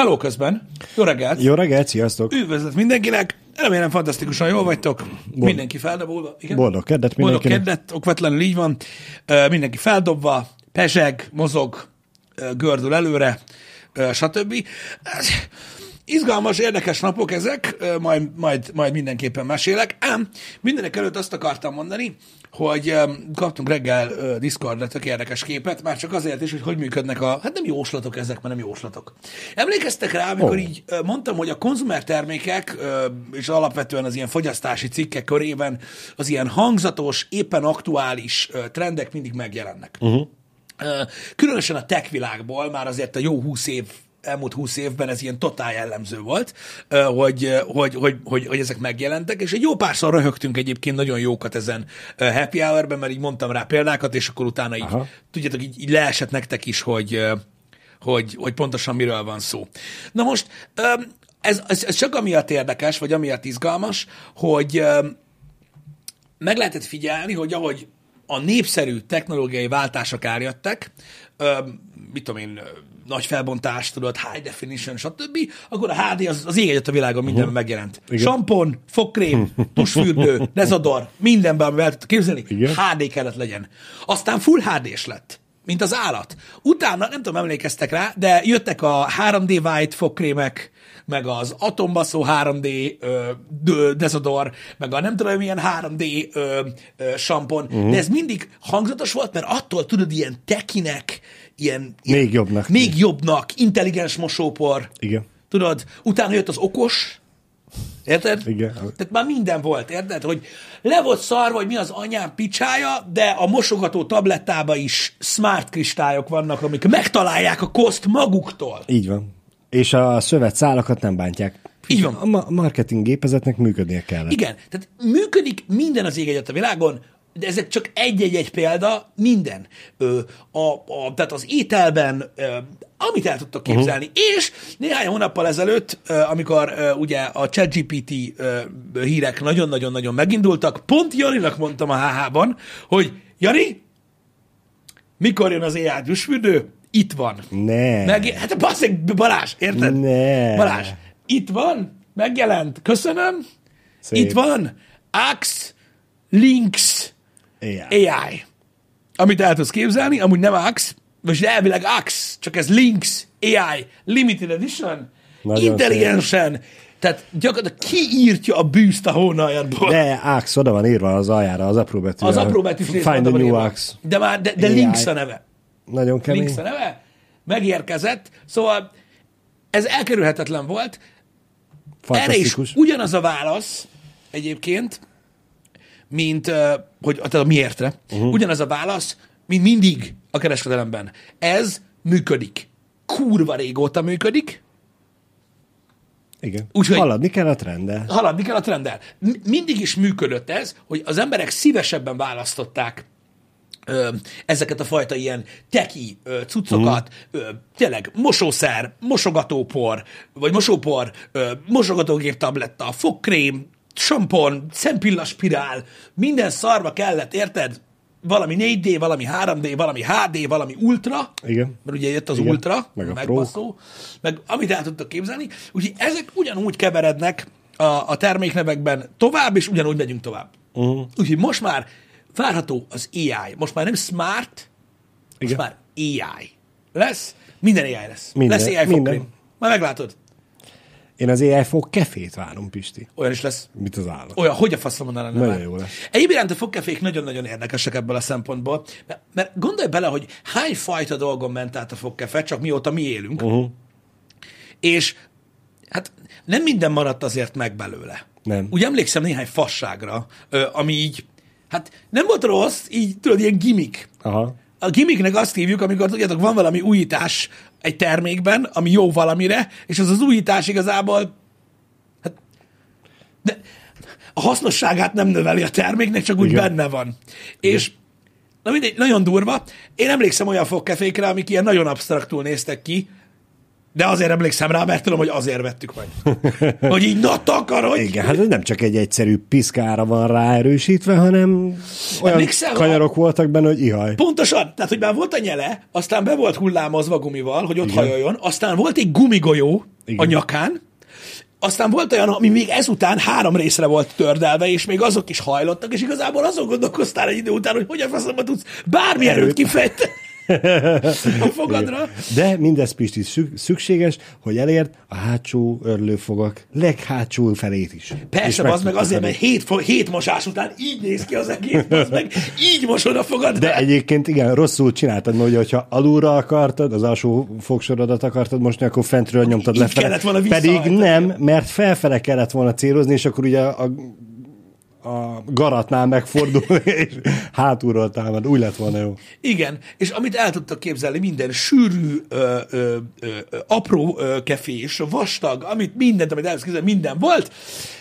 Hello közben. Jó reggelt. Jó reggelt, sziasztok. Üdvözlet mindenkinek. Remélem fantasztikusan jól vagytok. Mindenki feldobulva. Igen? Boldog keddet Boldog mindenkinek. keddet, okvetlenül így van. Mindenki feldobva, pezseg, mozog, gördül előre, ö, stb. Izgalmas, érdekes napok ezek, majd, majd, majd mindenképpen mesélek. Ám mindenek előtt azt akartam mondani, hogy kaptunk reggel Discordra tök érdekes képet, már csak azért is, hogy hogy működnek a, hát nem jóslatok ezek, mert nem jóslatok. Emlékeztek rá, amikor Ó. így mondtam, hogy a konzumer termékek, és alapvetően az ilyen fogyasztási cikkek körében az ilyen hangzatos, éppen aktuális trendek mindig megjelennek. Uh-huh. Különösen a tech világból már azért a jó húsz év elmúlt húsz évben ez ilyen totál jellemző volt, hogy, hogy, hogy, hogy, hogy ezek megjelentek, és egy jó párszor röhögtünk egyébként nagyon jókat ezen happy hour-ben, mert így mondtam rá példákat, és akkor utána így, Aha. tudjátok, így, így leesett nektek is, hogy, hogy, hogy pontosan miről van szó. Na most, ez, ez, ez csak amiatt érdekes, vagy amiatt izgalmas, hogy meg lehetett figyelni, hogy ahogy a népszerű technológiai váltások eljöttek, ö, mit tudom én, nagy felbontás, tudod, high definition, stb., akkor a HD az, az ég egyet a világon mindenben uh-huh. megjelent. Igen. Sampon, fogkrém, tusfürdő, dezodor, mindenben, amivel el tudod képzelni, Igen. HD kellett legyen. Aztán full HD-s lett, mint az állat. Utána, nem tudom, emlékeztek rá, de jöttek a 3D white fogkrémek, meg az atombaszó 3D ö, dezodor, meg a nem tudom milyen 3D ö, ö, sampon, uh-huh. de ez mindig hangzatos volt, mert attól tudod, ilyen tekinek, ilyen, ilyen Még jobbnak. még jobbnak, intelligens mosópor, Igen. tudod, utána jött az okos, érted? Igen. Tehát már minden volt, érted? Hogy le volt szarva, hogy mi az anyám picsája, de a mosogató tablettába is smart kristályok vannak, amik megtalálják a koszt maguktól. Így van. És a szövet szálakat nem bántják. Így van. A ma- marketing gépezetnek működnie kellett. Igen, tehát működik minden az ég egyet a világon, de ezek csak egy-egy-egy példa, minden. Ö, a, a, tehát az ételben, ö, amit el tudtok képzelni. Uh-huh. És néhány hónappal ezelőtt, ö, amikor ö, ugye a ChatGPT hírek nagyon-nagyon-nagyon megindultak, pont Janinak mondtam a HH-ban, hogy Jani, mikor jön az AI dusfürdő? Itt van. Ne. Meg, hát basszeg, Balázs, érted? Ne. Balázs, itt van, megjelent, köszönöm. Szép. Itt van Ax Links AI. AI. Amit el tudsz képzelni, amúgy nem Ax, most elvileg Ax, csak ez Links AI Limited Edition. Nagyon Intelligensen. Tehát gyakorlatilag kiírtja a bűzt a hónaljadból. De Ax oda van írva az aljára, az apró betű. Az apró rész Find the new írva. Ax. De már, de, de AI. Links a neve. Nagyon kemény. Links a neve, megérkezett, szóval ez elkerülhetetlen volt. Erre is ugyanaz a válasz egyébként, mint hogy tehát a miértre, uh-huh. ugyanaz a válasz, mint mindig a kereskedelemben. Ez működik. Kurva régóta működik, Igen. Úgyhogy- Haladni kell a trenddel. haladni kell a trenddel. Mindig is működött ez, hogy az emberek szívesebben választották ö, ezeket a fajta ilyen teki ö, cuccokat, ö, tényleg mosószer, mosogatópor, vagy mosópor, ö, mosogatógép tabletta, fogkrém, sampon, szempillaspirál, minden szarba kellett, érted? Valami 4D, valami 3D, valami HD, valami Ultra, Igen. mert ugye jött az Igen. Ultra, Meg a megbaszó, meg amit el tudtok képzelni, úgyhogy ezek ugyanúgy keverednek a, a terméknevekben tovább, és ugyanúgy megyünk tovább. Uh-huh. Úgyhogy most már várható az AI. Most már nem smart, most Igen. már AI. Lesz? Minden AI lesz. Minden, lesz AI minden. fogkrém. Majd meglátod. Én az AI fog kefét várom, Pisti. Olyan is lesz. Mit az állat? Olyan, hogy a faszom mondaná Nagyon már. jó lesz. Egyébként a fogkefék nagyon-nagyon érdekesek ebből a szempontból, mert, mert gondolj bele, hogy hány fajta dolgon ment át a fogkefe, csak mióta mi élünk, Uh-huh. és hát nem minden maradt azért meg belőle. Nem. Úgy emlékszem néhány fasságra, ami így, hát nem volt rossz, így tudod, ilyen gimmick. Aha. A gimmicknek azt hívjuk, amikor tudjátok, van valami újítás egy termékben, ami jó valamire, és az az újítás igazából hát, de a hasznosságát nem növeli a terméknek, csak úgy Igen. benne van. És na mindegy, nagyon durva. Én emlékszem olyan fogkefékre, amik ilyen nagyon absztraktul néztek ki, de azért emlékszem rá, mert tudom, hogy azért vettük meg. hogy így, na takarodj! Igen, hát ez nem csak egy egyszerű piszkára van ráerősítve, hanem olyan Emlékszel, kanyarok voltak benne, hogy ihaj. Pontosan, tehát hogy már volt a nyele, aztán be volt hullámozva gumival, hogy ott Igen. hajoljon, aztán volt egy gumigolyó, Igen. a nyakán, aztán volt olyan, ami még ezután három részre volt tördelve, és még azok is hajlottak, és igazából azon gondolkoztál egy idő után, hogy hogyan faszomba tudsz bármi erőt Erőt. kifejteni a fogadra. De mindez Pisti szük- szükséges, hogy elérd a hátsó örlőfogak leghátsó felét is. Persze, az meg azért, mert hét, hét mosás után így néz ki az egész, az meg így mosod a fogadra. De egyébként igen, rosszul csináltad, hogy hogyha alulra akartad, az alsó fogsorodat akartad mosni, akkor fentről nyomtad volna Pedig nem, mert felfele kellett volna célozni, és akkor ugye a, a garatnál megfordul, és hátulról támad. Úgy lett volna jó. Igen, és amit el tudtak képzelni, minden sűrű, ö, ö, ö, apró ö, kefés, vastag, amit mindent, amit el képzelni, minden volt.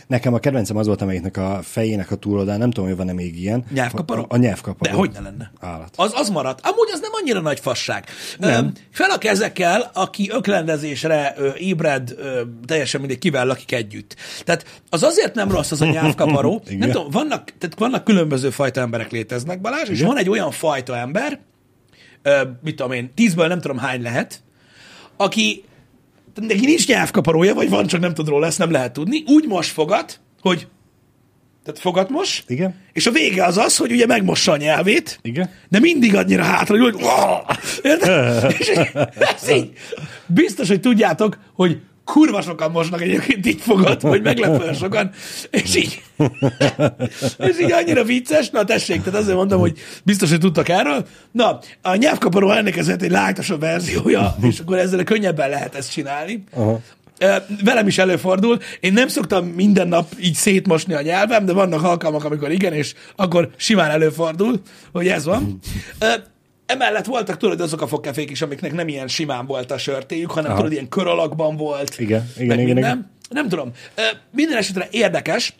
Nekem a kedvencem az volt, amelyiknek a fejének a túloldán, nem tudom, hogy van-e még ilyen. Nyelvkaparó? A, a nyelvkaparó. De hogy ne lenne? Állat. Az, az maradt. Amúgy az nem annyira nagy fasság. Nem. Öm, fel a kezekkel, aki öklendezésre ö, ébred, ö, teljesen mindegy, kivel lakik együtt. Tehát az azért nem rossz az a nyelvkaparó. Nem tudom, vannak, tehát vannak különböző fajta emberek léteznek, Balázs, és Igen. van egy olyan fajta ember, ö, mit tudom én, tízből nem tudom hány lehet, aki neki nincs nyelvkaparója, vagy van, csak nem tud róla, ezt nem lehet tudni, úgy most fogat, hogy tehát fogat mos, Igen. és a vége az az, hogy ugye megmossa a nyelvét, Igen. de mindig annyira hátra, hogy Érted? És ez így, biztos, hogy tudjátok, hogy kurva sokan mosnak egyébként így fogad, hogy meglepően sokan, és így, és így annyira vicces, na tessék, tehát azért mondom, hogy biztos, hogy tudtak erről. Na, a nyelvkaparó ennek ezért egy lájtosabb verziója, és akkor ezzel könnyebben lehet ezt csinálni. Aha. Velem is előfordul. Én nem szoktam minden nap így szétmosni a nyelvem, de vannak alkalmak, amikor igen, és akkor simán előfordul, hogy ez van. Emellett voltak, tudod, azok a fogkefék is, amiknek nem ilyen simán volt a sörtéjük, hanem Aha. tudod, ilyen kör alakban volt. Igen, igen, igen, minden. igen. Nem tudom. Minden esetre érdekes.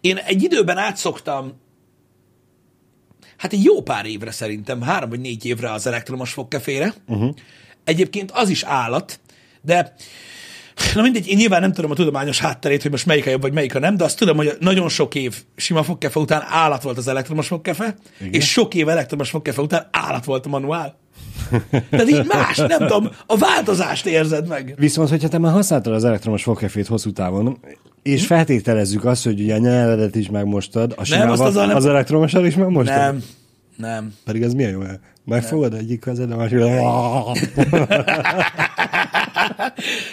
Én egy időben átszoktam hát egy jó pár évre szerintem, három vagy négy évre az elektromos fogkefére. Uh-huh. Egyébként az is állat, de na mindegy, én nyilván nem tudom a tudományos hátterét, hogy most melyik a jobb, vagy melyik a nem, de azt tudom, hogy nagyon sok év sima fogkefe után állat volt az elektromos fogkefe, Igen. és sok év elektromos fogkefe után állat volt a manuál. Tehát így más, nem tudom, a változást érzed meg. Viszont, hogyha te már használtad az elektromos fogkefét hosszú távon, és feltételezzük azt, hogy ugye a nyelvedet is megmostad, a simával, azzal nem- az elektromossal is megmostad. Nem, nem. Pedig ez milyen jó el. Megfogad egyik kezed, a másik.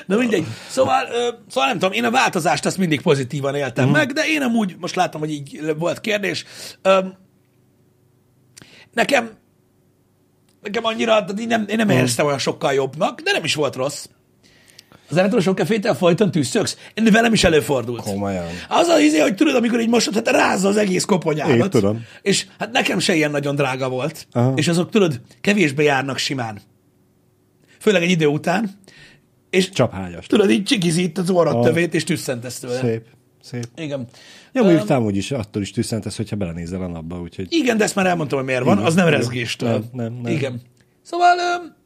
Na mindegy. Szóval, szóval nem tudom, én a változást azt mindig pozitívan éltem uh-huh. meg, de én amúgy, most látom, hogy így volt kérdés. Nekem, nekem annyira, én nem, én nem éreztem olyan sokkal jobbnak, de nem is volt rossz. Az elektrosok kefétel folyton tűzszöksz. Én velem is előfordult. Komolyan. Az az izé, hogy tudod, amikor így mosod, hát rázza az egész koponyádat. Én tudom. És hát nekem se ilyen nagyon drága volt. Aha. És azok, tudod, kevésbé járnak simán. Főleg egy idő után. És Csaphágyas. tudod, így csikizít az orrad tövét, és tüsszentesz tőle. Szép. Szép. Igen. Ja, mondjuk Öm, tám úgyis attól is tüsszentesz, hogyha belenézel a napba, úgyhogy... igen, de ezt már elmondtam, hogy miért van, az nem Igen. rezgéstől. Nem, nem, nem. Igen. Szóval, öm,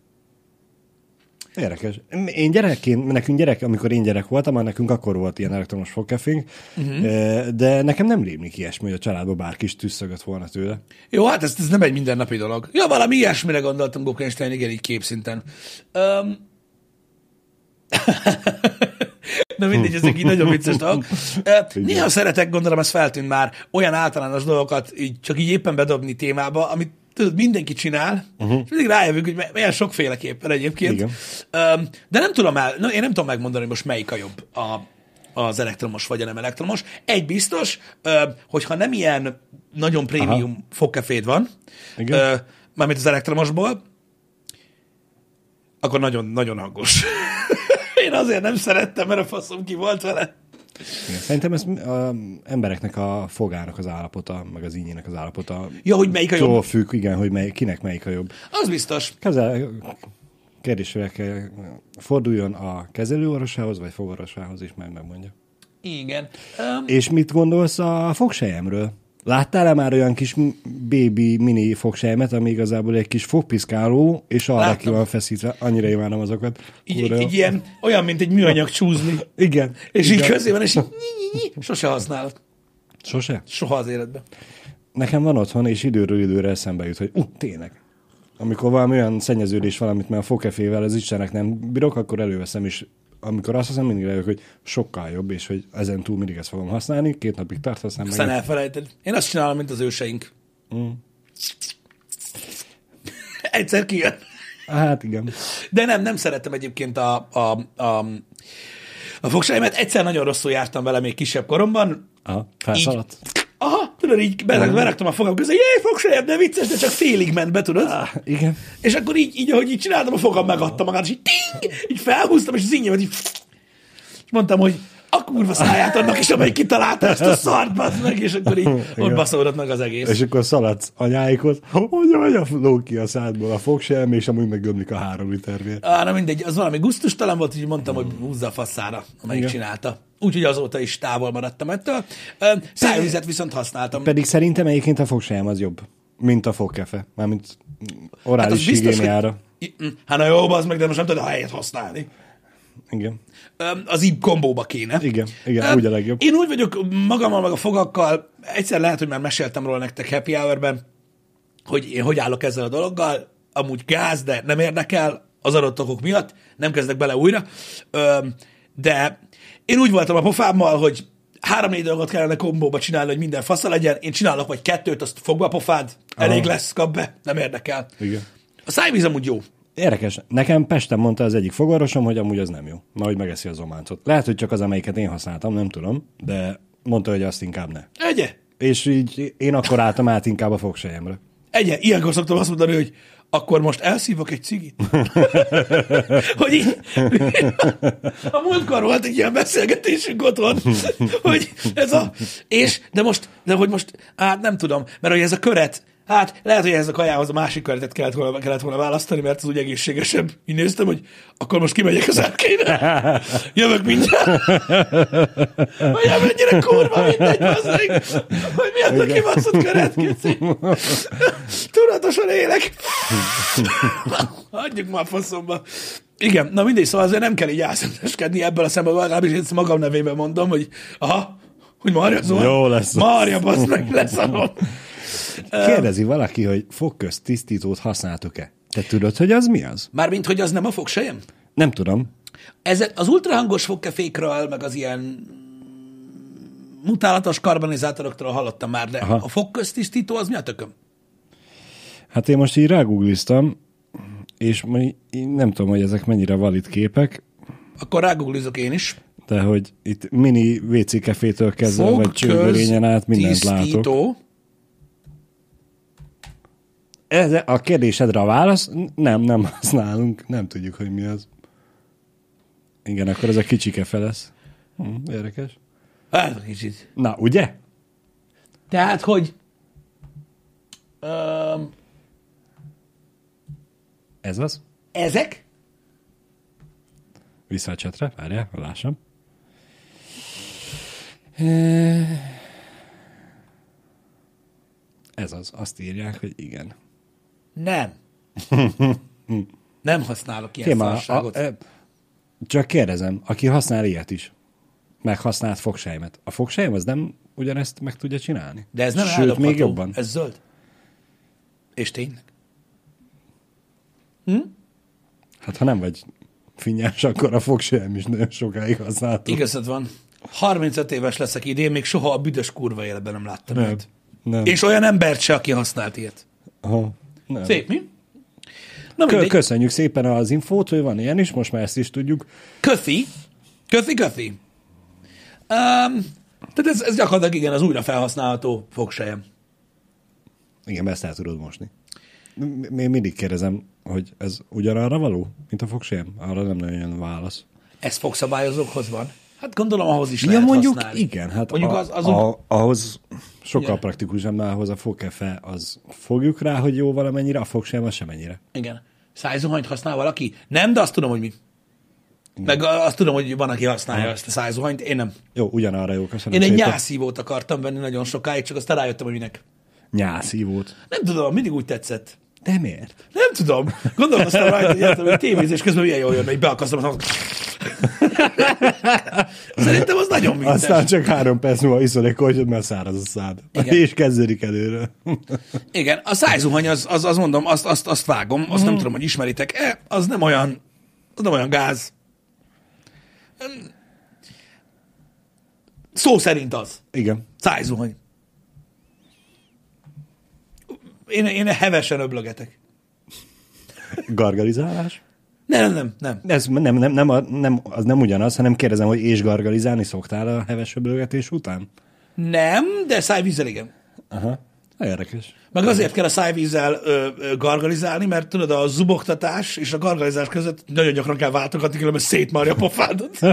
Érdekes. Én gyerekként, nekünk gyerek, amikor én gyerek voltam, már nekünk akkor volt ilyen elektromos fogkefénk, uh-huh. de nekem nem rémlik ilyesmi, hogy a családban bárki is tüsszögött volna tőle. jó, hát ez, ez nem egy mindennapi dolog. Ja, valami ilyesmire gondoltam Guggenstein, igen, így képszinten. Um, Na mindegy, ezek így nagyon vicces dolgok. Néha szeretek, gondolom, ez feltűnt már, olyan általános dolgokat így, csak így éppen bedobni témába, amit tudod, mindenki csinál, uh-huh. és mindig rájövünk, hogy milyen sokféleképpen egyébként. Igen. De nem tudom el, én nem tudom megmondani, hogy most melyik a jobb a, az elektromos vagy a nem elektromos. Egy biztos, hogyha nem ilyen nagyon prémium fogkeféd van, Igen. mármint az elektromosból, akkor nagyon, nagyon hangos. Azért nem szerettem, mert a faszom ki volt vele. Igen. Szerintem ez az embereknek a fogának az állapota, meg az ínyének az állapota. Ja, hogy melyik a jobb? Függ, igen, hogy mely, kinek melyik a jobb. Az biztos. Kezel, kérdésre kell forduljon a kezelőorvosához, vagy fogorvosához is, meg megmondja. Igen. Um, És mit gondolsz a fogsejemről? Láttál-e már olyan kis baby mini fogsejmet, ami igazából egy kis fogpiszkáló, és arra Láttam. ki van feszítve? Annyira imádom azokat. így, Kurva egy ilyen, olyan, mint egy műanyag csúzni. Igen. És így igen. közé van, és így, sose használod. Sose? Soha az életben. Nekem van otthon, és időről időre eszembe jut, hogy uh, tényleg. Amikor valami olyan szennyeződés valamit, mert a fogkefével az Istenek nem bírok, akkor előveszem, és amikor azt hiszem, mindig rájövök, hogy sokkal jobb, és hogy ezen túl mindig ezt fogom használni, két napig tart, aztán Aztán meg... elfelejted. Én azt csinálom, mint az őseink. Mm. Egyszer kijön. Hát igen. De nem, nem szerettem egyébként a, a, a, a fogsájmet. Egyszer nagyon rosszul jártam vele még kisebb koromban. Aha, felszaladt. Aha, tudod, így beraktam a fogam közé, jé, fogsájem, de vicces, de csak félig ment be, tudod? Ah, igen. És akkor így, így, ahogy így csináltam, a fogam megadta magát, és így ting, így felhúztam, és az ingyemet így, és mondtam, hogy a kurva száját annak is, amelyik kitalálta ezt a szart, bazd meg, és akkor így ott baszódott meg az egész. És akkor szaladsz anyáikhoz, hogy vagy a ló ki a szádból a fogselm, és amúgy meggömlik a három liter vér. Á, na mindegy, az valami gusztustalan volt, így mondtam, hogy húzza a faszára, amelyik Igen. csinálta. Úgyhogy azóta is távol maradtam ettől. Szájvizet viszont használtam. Pedig szerintem egyébként a fogselm az jobb, mint a fogkefe. Mármint orális hát higiéniára. I- mm, Hát na jó, az meg, de most nem tudod a helyet használni. Igen. Az így kombóba kéne. Igen, igen, Öm, úgy a legjobb. Én úgy vagyok magammal, meg a fogakkal, egyszer lehet, hogy már meséltem róla nektek Happy Hour-ben, hogy én hogy állok ezzel a dologgal, amúgy gáz, de nem érdekel az adott okok miatt, nem kezdek bele újra, de én úgy voltam a pofámmal, hogy három-négy dolgot kellene kombóba csinálni, hogy minden fasza legyen, én csinálok vagy kettőt, azt fogva a pofád, elég Aha. lesz, kap be, nem érdekel. Igen. A szájvíz amúgy jó. Érdekes. Nekem Pesten mondta az egyik fogorvosom, hogy amúgy az nem jó. Mert hogy megeszi az ománcot. Lehet, hogy csak az, amelyiket én használtam, nem tudom, de mondta, hogy azt inkább ne. Egye, És így én akkor álltam át inkább a fogsejemre. Egye, ilyenkor szoktam azt mondani, hogy akkor most elszívok egy cigit. hogy így, a múltkor volt egy ilyen beszélgetésünk otthon, hogy ez a, és, de most, de hogy most, hát nem tudom, mert hogy ez a köret, hát lehet, hogy ez a kajához a másik köretet kellett volna, kellett volna választani, mert az úgy egészségesebb. Így néztem, hogy akkor most kimegyek az árkére. Jövök mindjárt. Hogy mennyire kurva mindegy, bazdmeg, hogy mi az a kibaszott köret, kicsi. Tudatosan élek. Hagyjuk már faszomba. Igen, na mindegy, szóval azért nem kell így álszenteskedni ebből a szemben, legalábbis én magam nevében mondom, hogy aha, hogy Marja Zol. Jó lesz. Marja, bassz meg, leszarom. Kérdezi valaki, hogy fogközt tisztítót használtok-e? Te tudod, hogy az mi az? Mármint, hogy az nem a fogsejem? Nem tudom. Ezek az ultrahangos fogkefékről, meg az ilyen mutálatos karbonizátoroktól hallottam már, de Aha. a fogköztisztító az mi a tököm? Hát én most így rágoogliztam, és nem tudom, hogy ezek mennyire valid képek, Akkor rágooglizok én is. de hogy itt mini WC kefétől kezdve, vagy csőgörényen át mindent látok. Ez a kérdésedre a válasz, nem, nem használunk, nem tudjuk, hogy mi az. Igen, akkor ez a kicsi kefe lesz. Hm, érdekes. Hát, kicsit. Na, ugye? Tehát, hogy öm, Ez az? ezek Vissza a csetre, várjál, lássam. Ez az, azt írják, hogy igen. Nem. nem használok ilyen Téma, a, szarságot. e, csak kérdezem, aki használ ilyet is, meg használt fogsejmet. A fogsejem az nem ugyanezt meg tudja csinálni? De ez nem Sőt, eldobható. még jobban. Ez zöld. És tényleg. Hát ha nem vagy finnyás, akkor a fogsejem is nagyon sokáig használható. Igazad van. 35 éves leszek idén, még soha a büdös kurva életben nem láttam Nem. ilyet. Nem. És olyan embert se, aki használt ilyet. Aha. Nem. Szép, mi? Na mindegy. Köszönjük szépen az infót, hogy van ilyen is, most már ezt is tudjuk. Köfi. Köfi, köfi. Um, tehát ez, ez gyakorlatilag igen, az újra felhasználható fogsejem. Igen, ezt el tudod mosni. Én mindig kérdezem, hogy ez ugyanarra való, mint a fogsejem? Arra nem nagyon jön válasz. Ez fogszabályozókhoz van? Hát gondolom ahhoz is Ja, lehet mondjuk használni. igen, hát Mondjuk a, az, az a, ahhoz sokkal Igen. praktikusabb, mert ahhoz a fogkefe, az fogjuk rá, hogy jó valamennyire, a fogsejem az semennyire. Igen. Szájzuhanyt használ valaki? Nem, de azt tudom, hogy mi. Meg azt tudom, hogy van, aki használja ezt a szájzuhanyt, én nem. Jó, ugyanarra jó, köszönöm Én egy nyászívót akartam venni nagyon sokáig, csak aztán rájöttem, hogy minek. Nyászívót. Nem tudom, mindig úgy tetszett. De miért? Nem tudom. Gondolkoztam rajta, hogy, értem, hogy tévézés közben milyen jól jönne, hogy beakasztom, azt Szerintem az nagyon vicces. Aztán csak három perc múlva iszol egy kortyot, mert száraz a szád. Igen. És kezdődik előre. Igen, a szájzuhany, az, az, az mondom, azt, azt, azt vágom, azt nem tudom, hogy ismeritek-e, az nem olyan, az nem olyan gáz. Szó szerint az. Igen. Szájzuhany. Én, én hevesen öblögetek. Gargalizálás? Nem, nem, nem. Ez nem, nem, nem, a- nem, az nem ugyanaz, hanem kérdezem, hogy és gargalizálni szoktál a heves öblögetés után? Nem, de szájvízzel igen. Aha. Érdekes. Meg azért kell a szájvízzel ö, ö, gargalizálni, mert tudod, a zubogtatás és a gargalizás között nagyon gyakran kell váltogatni, különben szétmarja a pofádat.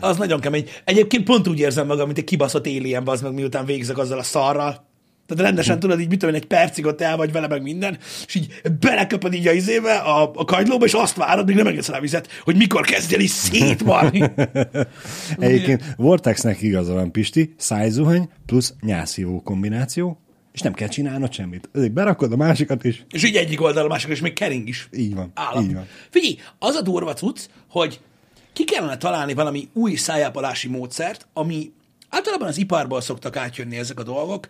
az nagyon kemény. Egyébként pont úgy érzem magam, mint egy kibaszott alien, az meg miután végzek azzal a szarral. Tehát rendesen tudod, így mit tudom egy percig ott el vagy vele, meg minden, és így beleköpöd így a izébe, a, a kagylóba, és azt várod, még nem engedsz rá vizet, hogy mikor kezdj el is szétmarni. Egyébként Vortexnek igaza van, Pisti, szájzuhany plusz nyászívó kombináció, és nem kell csinálnod semmit. Ezért berakod a másikat is. és így egyik oldal a másik, és még kering is. Így van. Állat. Így van. Figyelj, az a durva cucc, hogy ki kellene találni valami új szájápolási módszert, ami általában az iparból szoktak átjönni ezek a dolgok,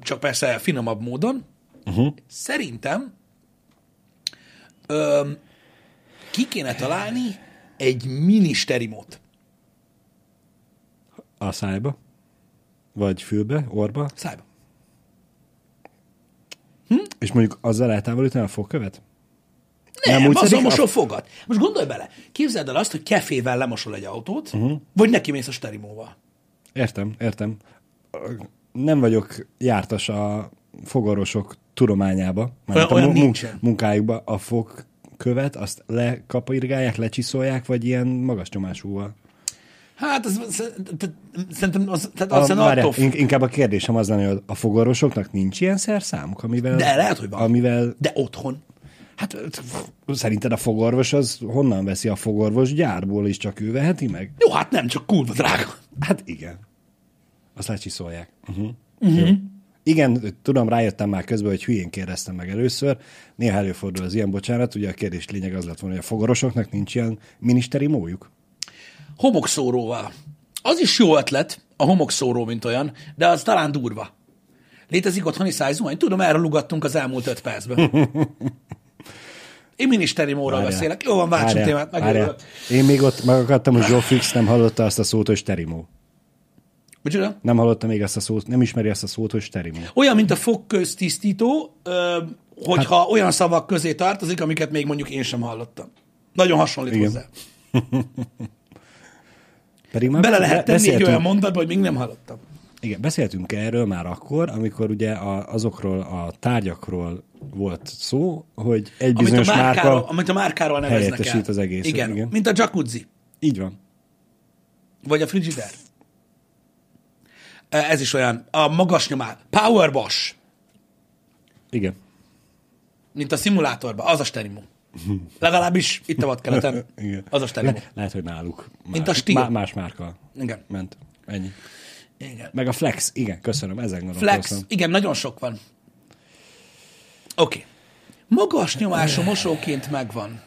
csak persze finomabb módon. Uh-huh. Szerintem ö, ki kéne találni egy mini sterimót. A szájba, vagy fülbe, orba, Szájba. és mondjuk azzal eltávolítani a fogkövet? Nem, Nem úgy azzal szedik? mosol fogad. Most gondolj bele, képzeld el azt, hogy kefével lemosol egy autót, uh-huh. vagy neki mész a sterimóval. Értem, értem. Nem vagyok jártas a fogorvosok tudományába, olyan a mu- nincsen. munkájukba a fogkövet, azt lekapirgálják, lecsiszolják, vagy ilyen magas nyomásúval? Hát, az, szerintem az, tehát A, azt várjál, attól inkább a kérdésem az lenne, hogy a fogorvosoknak nincs ilyen szerszámuk, amivel... De lehet, hogy van. Amivel, De otthon. Hát szerinted a fogorvos az honnan veszi a fogorvos gyárból, és csak ő veheti meg? Jó, hát nem, csak kurva drága. Hát igen. Azt lecsiszolják. Uh-huh. Uh-huh. Igen, tudom, rájöttem már közben, hogy hülyén kérdeztem meg először. Néha előfordul az ilyen, bocsánat. Ugye a kérdés lényeg az lett volna, hogy a fogorosoknak nincs ilyen miniszteri mójuk. Homokszóróval. Az is jó ötlet, a homokszóró, mint olyan, de az talán durva. Létezik otthoni szájzuhany? Tudom, erről lugattunk az elmúlt öt percben. Én miniszteri móról Várjál. beszélek. Jó van, váltsunk témát, várjál. Én még ott megadtam, hogy Joe Fix nem hallotta azt a szót, hogy sterimó. Micsoda? Nem hallotta még ezt a szót, nem ismeri ezt a szót, hogy sterimó. Olyan, mint a fogköztisztító, hogyha hát, olyan szavak közé tartozik, amiket még mondjuk én sem hallottam. Nagyon hasonlít Igen. hozzá. Pedig már Bele lehet tenni egy olyan mondatba, hogy még nem hallottam. Igen, beszéltünk erről már akkor, amikor ugye a, azokról a tárgyakról volt szó, hogy egy Amit a, bizonyos márkáról, márka... amit a márkáról neveznek el. az egészet, Igen, igen. mint a jacuzzi, Így van. vagy a frigider. Ez is olyan. A magas nyomás. Power wash, Igen. mint a szimulátorban. Az a sterimum. Legalábbis itt a vadkeleten. Igen. Az a sterimum. Le, lehet, hogy náluk. Mint más, a Steel. Má, más márka Igen. ment. Ennyi. Igen. Meg a Flex, igen, köszönöm, ezen Flex. gondolkoztam. Igen, nagyon sok van. Oké. Okay. Magas nyomású mosóként megvan.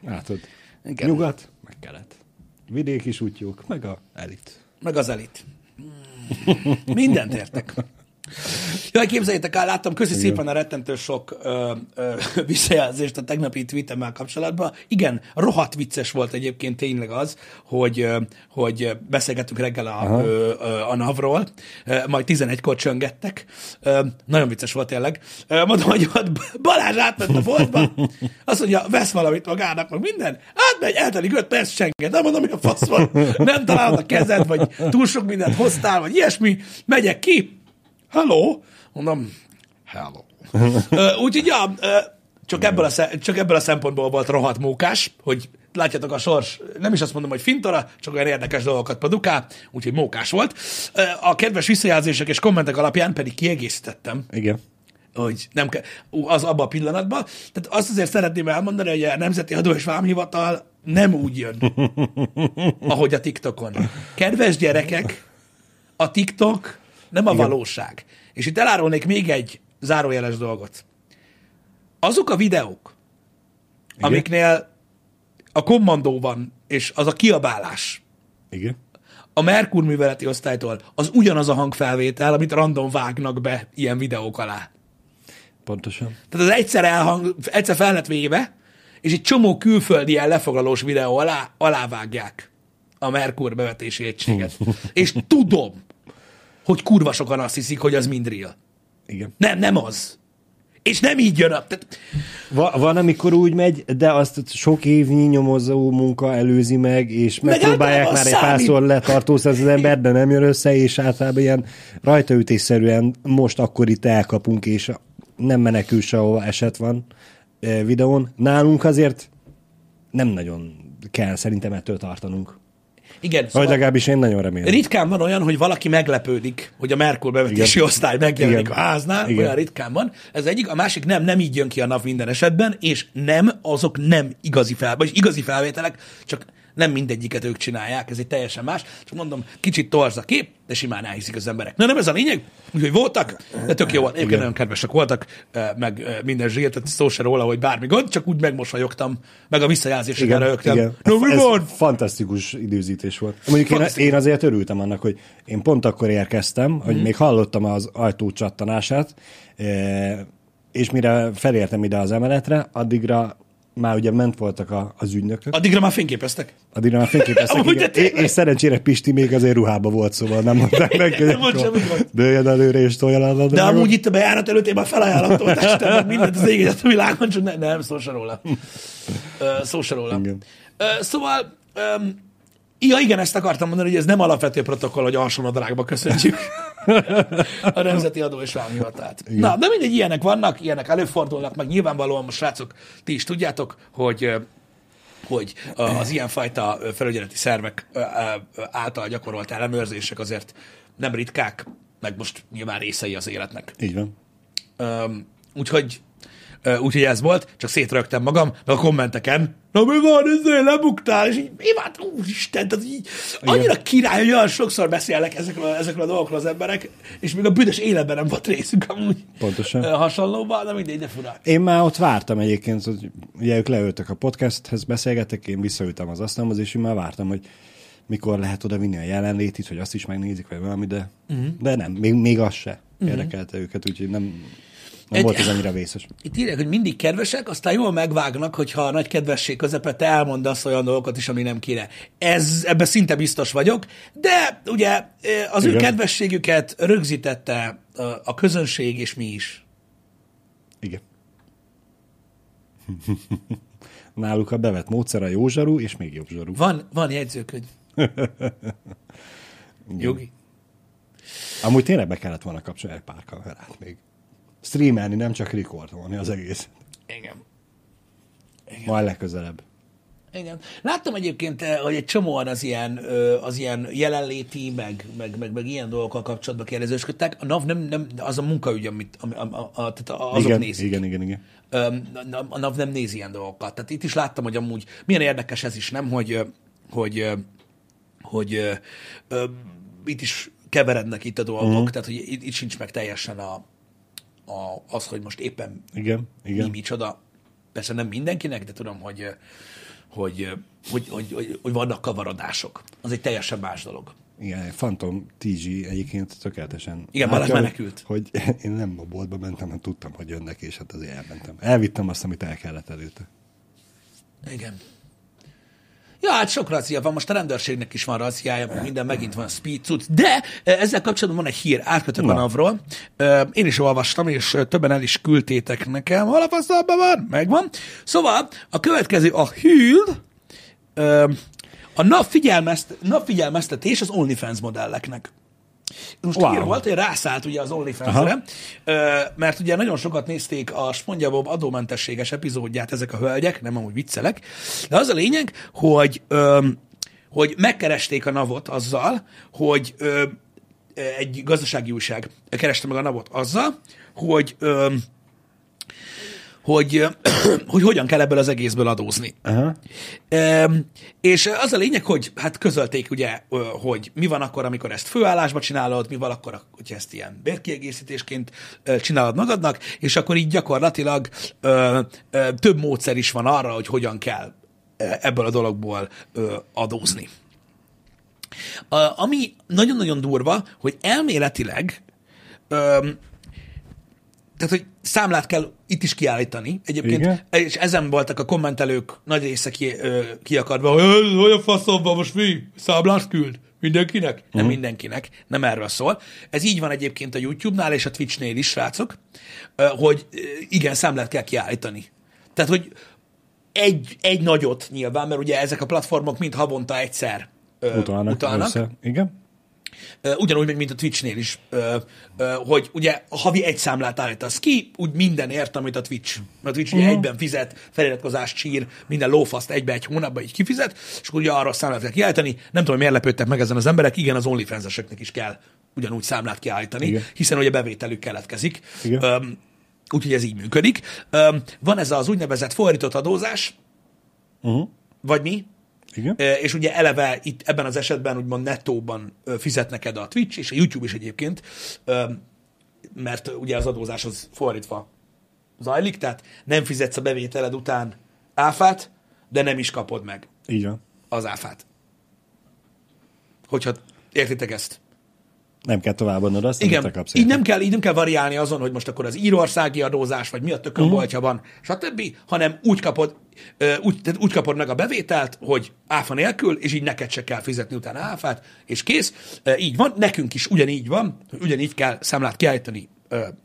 Látod, Igen. nyugat, meg kelet. Vidék is útjuk, meg a elit. Meg az elit. Hmm. Mindent értek. Jaj, képzeljétek el, láttam köszi szépen a rettentő sok ö, ö, visszajelzést a tegnapi tweetemmel kapcsolatban. Igen, rohadt vicces volt egyébként tényleg az, hogy, hogy beszélgettünk reggel a, ö, ö, a NAV-ról, majd 11-kor csöngettek. Ö, nagyon vicces volt tényleg. Ö, mondom, hogy ott Balázs átment a boltba, azt mondja, vesz valamit magának, meg minden, átmegy, eltelik 5 perc, senket, nem mondom, hogy a fasz van, nem találod a kezed, vagy túl sok mindent hoztál, vagy ilyesmi, megyek ki, hello, mondom, hello. Úgyhogy, ja, csak ebből, a, sze- csak ebből a szempontból volt rohadt mókás, hogy látjátok a sors, nem is azt mondom, hogy fintora, csak olyan érdekes dolgokat produkál, úgyhogy mókás volt. A kedves visszajelzések és kommentek alapján pedig kiegészítettem, Igen. hogy nem ú, az abban a pillanatban. Tehát azt azért szeretném elmondani, hogy a Nemzeti Adó és Vámhivatal nem úgy jön, ahogy a TikTokon. Kedves gyerekek, a TikTok nem a Igen. valóság. És itt elárulnék még egy zárójeles dolgot. azok a videók, Igen. amiknél a kommandó van, és az a kiabálás Igen. a Merkur műveleti osztálytól, az ugyanaz a hangfelvétel, amit random vágnak be ilyen videók alá. Pontosan. Tehát az egyszer, elhang, egyszer fel lett véve, és egy csomó külföldi ilyen lefoglalós videó alá, alávágják a Merkur bevetési egységet. és tudom, hogy kurva sokan azt hiszik, hogy az mind real. Igen. Nem, nem az. És nem így jön a... Tehát, Va- van, amikor úgy megy, de azt sok évnyi nyomozó munka előzi meg, és megpróbálják már egy párszor letartóztatni az ember, de nem jön össze, és általában ilyen rajtaütésszerűen most akkor itt elkapunk, és nem menekül sehova eset van eh, videón. Nálunk azért nem nagyon kell szerintem ettől tartanunk. Igen, Vagy szóval legalábbis én nagyon remélem. ritkán van olyan, hogy valaki meglepődik, hogy a Merkur bevetési Igen. osztály megjelenik Igen. a háznál, Igen. olyan ritkán van. Ez egyik, a másik nem, nem így jön ki a nap minden esetben, és nem, azok nem igazi fel, vagy igazi felvételek, csak nem mindegyiket ők csinálják, ez egy teljesen más. Csak mondom, kicsit torz a kép, de simán elhiszik az emberek. Na nem ez a lényeg, úgyhogy voltak, de tök jó volt. Egyébként nagyon kedvesek voltak, meg minden zsírt, tehát szó se róla, hogy bármi gond, csak úgy megmosolyogtam, meg a visszajelzésre rögtem. No, mi van? fantasztikus időzítés volt. Mondjuk én, én azért örültem annak, hogy én pont akkor érkeztem, hogy még hallottam az ajtó csattanását, és mire felértem ide az emeletre, addigra már ugye ment voltak a, az ügynökök, Addigra már fényképeztek. addigra már fényképeztek, Amúgy igen. és, és szerencsére Pisti még azért ruhába volt, szóval nem mondták neki, hogy dőljön előre és toljon el a De amúgy itt a bejárat előtt én már felajánlottam a testemet, mindent az égélet a világon, csak ne, nem, szó se róla. Szó se róla. Igen. Szóval, öm, ja igen, ezt akartam mondani, hogy ez nem alapvető protokoll, hogy alsónadrágba köszöntjük a Nemzeti Adó és Vámhivatalt. Na, de mindegy, ilyenek vannak, ilyenek előfordulnak, meg nyilvánvalóan most srácok, ti is tudjátok, hogy hogy az ilyenfajta felügyeleti szervek által gyakorolt ellenőrzések azért nem ritkák, meg most nyilván részei az életnek. Így van. Úgyhogy, úgyhogy ez volt, csak szétrögtem magam, de a kommenteken, na mi van, ezzel lebuktál, és így, mi van, úristen, tehát így, annyira király, hogy olyan sokszor beszélnek ezekről, ezekről a dolgokról az emberek, és még a büdös életben nem volt részük amúgy Pontosan. hasonlóban, de mindegy, de fura. Én már ott vártam egyébként, hogy ugye ők leültek a podcasthez, beszélgettek, én visszaültem az asztalhoz, és én már vártam, hogy mikor lehet oda vinni a jelenlétit, hogy azt is megnézik, vagy valami, de, uh-huh. de nem, még, még az se uh-huh. érdekelte őket, úgyhogy nem, nem Egy- volt ez annyira vészes. Itt írják, hogy mindig kedvesek, aztán jól megvágnak, hogyha a nagy kedvesség közepette elmondasz olyan dolgokat is, ami nem kéne. Ez, ebben szinte biztos vagyok, de ugye az ő Igen. kedvességüket rögzítette a- a közönség, és mi is. Igen. Náluk a bevett módszer a jó zsaru, és még jobb zsaru. Van, van jegyzőkönyv. Jogi. Amúgy tényleg be kellett volna kapcsolni egy pár kamerát még. Streamelni, nem csak rekordolni az egész. Igen. Majd legközelebb. Igen. Láttam egyébként, eh, hogy egy csomóan az ilyen, az ilyen jelenléti, meg, meg, meg, meg ilyen dolgokkal kapcsolatban kérdezősködtek. A NAV nem, nem, az a munkaügy, amit a, a, a, a, tehát azok igen, nézik. igen, igen, igen. A- NAV nem néz ilyen dolgokat. Tehát itt is láttam, hogy amúgy milyen érdekes ez is, nem, hogy, hogy, hogy ö, itt is keverednek itt a dolgok, uh-huh. tehát hogy itt, itt sincs meg teljesen a, a, az, hogy most éppen Igen, mi igen. micsoda. Persze nem mindenkinek, de tudom, hogy, hogy, hogy, hogy, hogy, hogy vannak kavarodások. Az egy teljesen más dolog. Igen, Phantom TG egyébként tökéletesen. Igen, Balázs menekült. Hogy én nem a boltba mentem, hanem tudtam, hogy jönnek, és hát azért elmentem. Elvittem azt, amit el kellett előtte. Igen. Ja, hát sok razzia van, most a rendőrségnek is van razziája, meg minden, megint van speed cucc, de eh, ezzel kapcsolatban van egy hír, átkötök a Na. NAV-ról. Eh, Én is olvastam, és eh, többen el is küldtétek nekem. Hol a van? Megvan. Szóval a következő a hír, a NAV, figyelmezt, NAV figyelmeztetés az OnlyFans modelleknek. Most wow. Hír volt, hogy rászállt ugye az OnlyFans-re, mert ugye nagyon sokat nézték a SpongeBob adómentességes epizódját ezek a hölgyek, nem amúgy viccelek, de az a lényeg, hogy, ö, hogy megkeresték a navot azzal, hogy ö, egy gazdasági újság kereste meg a navot azzal, hogy ö, hogy, hogy hogyan kell ebből az egészből adózni. Aha. E, és az a lényeg, hogy hát közölték ugye, hogy mi van akkor, amikor ezt főállásba csinálod, mi van akkor, hogyha ezt ilyen bérkiegészítésként csinálod magadnak, és akkor így gyakorlatilag ö, ö, több módszer is van arra, hogy hogyan kell ebből a dologból ö, adózni. A, ami nagyon-nagyon durva, hogy elméletileg ö, tehát, hogy számlát kell itt is kiállítani egyébként, Igen. és ezen voltak a kommentelők nagy része ki, ö, kiakadva, hogy "Ö, hogy a faszomban most mi? Számlát küld? Mindenkinek? Nem Mhm. mindenkinek, nem erről szól. Ez így van egyébként a YouTube-nál és a Twitch-nél is, srácok, hogy igen, számlát kell kiállítani. Tehát, hogy egy, egy nagyot nyilván, mert ugye ezek a platformok mind havonta egyszer ö, Utalnak. utalnak. Össze. Igen. Ugyanúgy, mint a Twitchnél is, hogy ugye a havi egy számlát állítasz ki, úgy mindenért, amit a Twitch. Mert a Twitch ugye egyben fizet, feliratkozás, csír, minden lófaszt egybe egy hónapban így kifizet, és akkor ugye arra a számlát kell kiállítani. Nem tudom, miért lepődtek meg ezen az emberek, igen, az onlyfans is kell ugyanúgy számlát kiállítani, Igen. hiszen ugye bevételük keletkezik. Igen. Úgyhogy ez így működik. Van ez az úgynevezett fordított adózás, Uh-huh. vagy mi, Igen. És ugye eleve itt ebben az esetben úgymond nettóban fizet neked a Twitch, és a YouTube is egyébként, mert ugye az adózás az fordítva zajlik, tehát nem fizetsz a bevételed után áfát, de nem is kapod meg van. az áfát. Hogyha értitek ezt. Nem kell továbbadnod azt, amit Igen, kapsz. így nem, kell, így nem kell variálni azon, hogy most akkor az írországi adózás, vagy mi a tökön Mhm. uh-huh. van, stb., hanem úgy kapod, úgy, tehát úgy kapod meg a bevételt, hogy áfa nélkül, és így neked se kell fizetni utána áfát, és kész. Így van, nekünk is ugyanígy van, ugyanígy kell számlát kiállítani